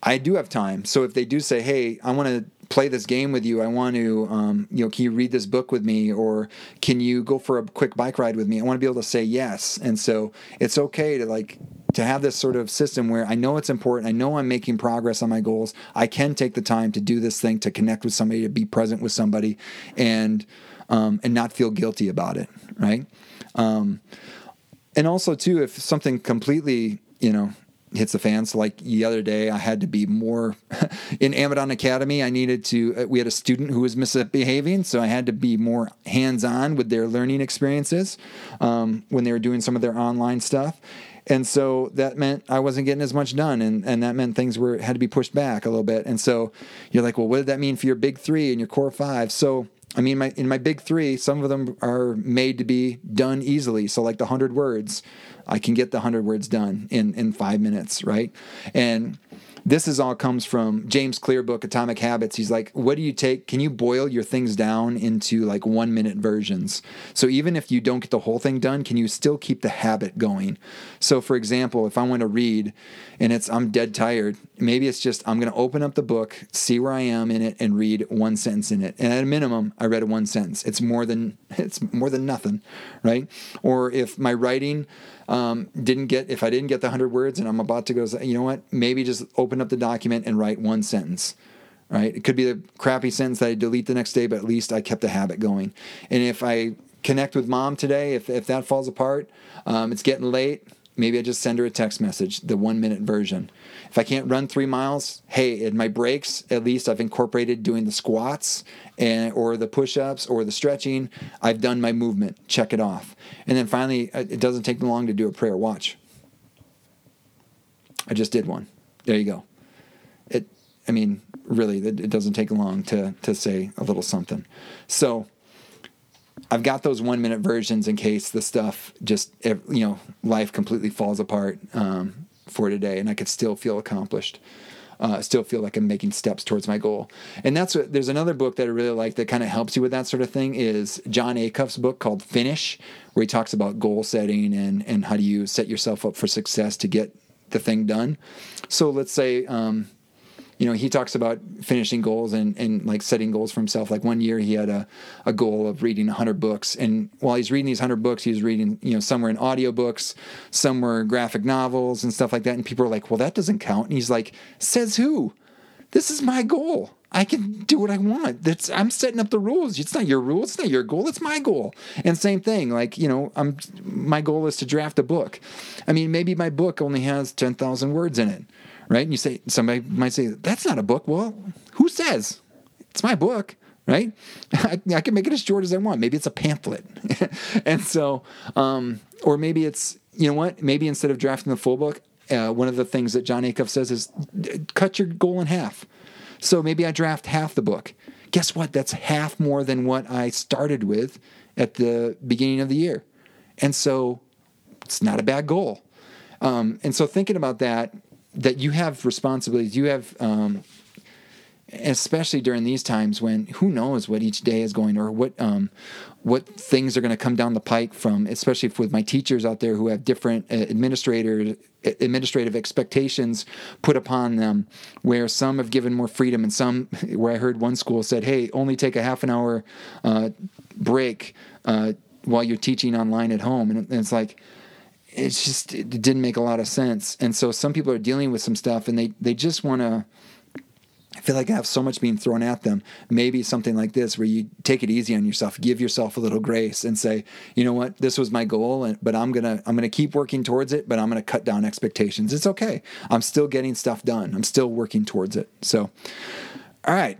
I do have time. So if they do say, "Hey, I want to play this game with you. I want to, um, you know, can you read this book with me, or can you go for a quick bike ride with me? I want to be able to say yes, and so it's okay to like to have this sort of system where I know it's important. I know I'm making progress on my goals. I can take the time to do this thing, to connect with somebody, to be present with somebody, and um, and not feel guilty about it, right? Um, and also too, if something completely, you know, hits the fan. So like the other day, I had to be more in Amidon Academy. I needed to. Uh, we had a student who was misbehaving, so I had to be more hands-on with their learning experiences um, when they were doing some of their online stuff. And so that meant I wasn't getting as much done, and, and that meant things were had to be pushed back a little bit. And so you're like, well, what did that mean for your big three and your core five? So I mean, my, in my big three, some of them are made to be done easily. So, like the 100 words, I can get the 100 words done in, in five minutes, right? And this is all comes from James Clear book Atomic Habits. He's like, what do you take? Can you boil your things down into like one minute versions? So even if you don't get the whole thing done, can you still keep the habit going? So for example, if I want to read and it's I'm dead tired, maybe it's just I'm going to open up the book, see where I am in it, and read one sentence in it. And at a minimum, I read one sentence. It's more than it's more than nothing, right? Or if my writing um, didn't get if I didn't get the hundred words and I'm about to go, you know what? Maybe just open up the document and write one sentence. Right? It could be the crappy sentence that I delete the next day, but at least I kept the habit going. And if I connect with mom today, if if that falls apart, um, it's getting late. Maybe I just send her a text message, the one minute version. If I can't run three miles, hey, in my breaks, at least I've incorporated doing the squats and or the push-ups or the stretching. I've done my movement. Check it off. And then finally, uh, it doesn't take long to do a prayer. Watch. I just did one. There you go. It. I mean, really, it doesn't take long to to say a little something. So I've got those one minute versions in case the stuff just you know life completely falls apart um, for today, and I could still feel accomplished. Uh, still feel like I'm making steps towards my goal. And that's what there's another book that I really like that kind of helps you with that sort of thing is Jon Acuff's book called Finish, where he talks about goal setting and and how do you set yourself up for success to get the thing done. So let's say um, you know, he talks about finishing goals and, and like setting goals for himself. Like one year he had a, a goal of reading 100 books. And while he's reading these 100 books, he was reading, you know, some were in audiobooks, some were graphic novels and stuff like that. And people are like, well, that doesn't count. And he's like, says who? This is my goal. I can do what I want. That's I'm setting up the rules. It's not your rule. It's not your goal. It's my goal. And same thing. Like you know, I'm my goal is to draft a book. I mean, maybe my book only has ten thousand words in it right? And you say somebody might say that's not a book. Well, who says it's my book? Right? I, I can make it as short as I want. Maybe it's a pamphlet, and so, um, or maybe it's you know what? Maybe instead of drafting the full book, uh, one of the things that Jon Acuff says is cut your goal in half. So maybe I draft half the book. Guess what? That's half more than what I started with at the beginning of the year. And so it's not a bad goal. Um, and so thinking about that that you have responsibilities. You have, um, especially during these times when who knows what each day is going or what um, what things are going to come down the pike from, especially with my teachers out there who have different uh, administrators administrative expectations put upon them where some have given more freedom and some where i heard one school said hey only take a half an hour uh, break uh, while you're teaching online at home and it's like it's just it didn't make a lot of sense. And so some people are dealing with some stuff and they they just want to I feel like I have so much being thrown at them. Maybe something like this, where you take it easy on yourself, give yourself a little grace, and say, you know what, this was my goal, and, but I'm gonna I'm gonna keep working towards it. But I'm gonna cut down expectations. It's okay. I'm still getting stuff done. I'm still working towards it. So, all right,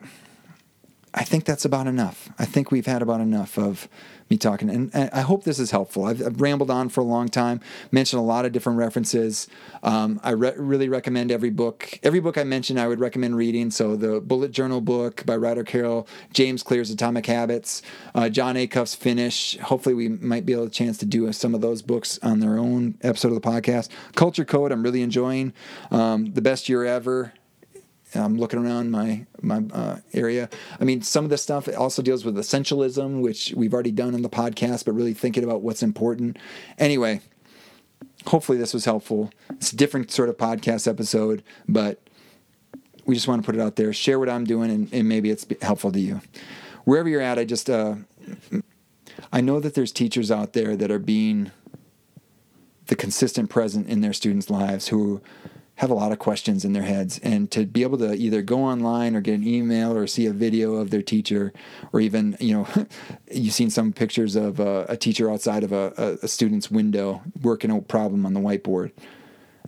I think that's about enough. I think we've had about enough of me talking. And, I hope this is helpful. I've, I've, rambled on for a long time, mentioned a lot of different references. Um, I re- really recommend every book. Every book I mentioned, I would recommend reading. So the Bullet Journal book by Ryder Carroll, James Clear's Atomic Habits, uh, Jon Acuff's Finish. Hopefully, we might be able to chance to do some of those books on their own episode of the podcast. Culture Code, I'm really enjoying. Um, the Best Year Ever. I'm looking around my my uh, area. I mean, some of the stuff also deals with essentialism, which we've already done in the podcast, but really thinking about what's important. Anyway, hopefully this was helpful. It's a different sort of podcast episode, but we just want to put it out there, share what I'm doing, and, and maybe it's helpful to you. Wherever you're at, I just uh, I know that there's teachers out there that are being the consistent present in their students' lives who have a lot of questions in their heads. And to be able to either go online or get an email or see a video of their teacher or even you know you've seen some pictures of a, a teacher outside of a, a, student's window working a problem on the whiteboard.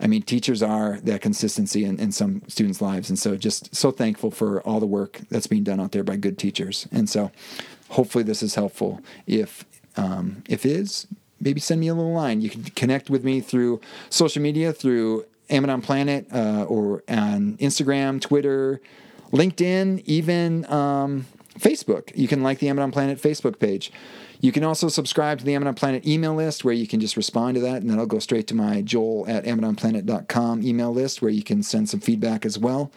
I mean teachers are that consistency in, in some students lives. And so just so thankful for all the work that's being done out there by good teachers. And so hopefully this is helpful. If um, if is maybe send me a little line. You can connect with me through social media through Amidon Planet uh, or on Instagram, Twitter, LinkedIn, even um, Facebook. You can like the Amidon Planet Facebook page. You can also subscribe to the Amidon Planet email list where you can just respond to that, and that'll go straight to my joel at amidonplanet.com email list where you can send some feedback as well.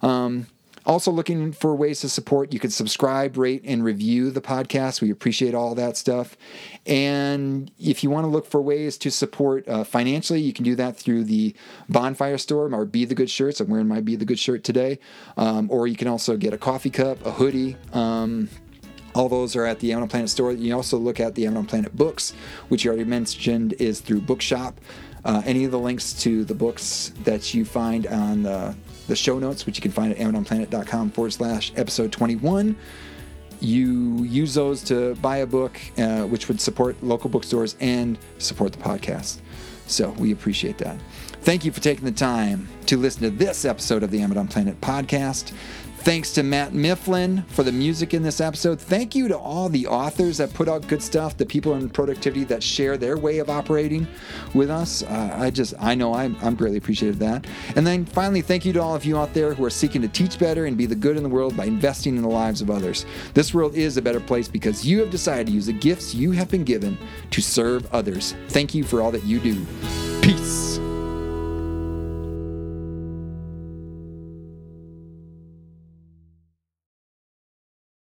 Um, also, looking for ways to support, you can subscribe, rate, and review the podcast. We appreciate all that stuff. And if you want to look for ways to support uh, financially, you can do that through the Bonfire Store or Be the Good shirts. I'm wearing my Be the Good shirt today. Um, or you can also get a coffee cup, a hoodie. Um, all those are at the Amidon Planet store. You also look at the Amidon Planet books, which you already mentioned is through Bookshop. Uh, any of the links to the books that you find on the, the show notes, which you can find at amidonplanet.com forward slash episode 21. You use those to buy a book, uh, which would support local bookstores and support the podcast. So we appreciate that. Thank you for taking the time to listen to this episode of the Amidon Planet podcast. Thanks to Matt Mifflin for the music in this episode. Thank you to all the authors that put out good stuff, the people in productivity that share their way of operating with us. Uh, I just, I know I'm, I'm greatly appreciative of that. And then finally, thank you to all of you out there who are seeking to teach better and be the good in the world by investing in the lives of others. This world is a better place because you have decided to use the gifts you have been given to serve others. Thank you for all that you do. Peace.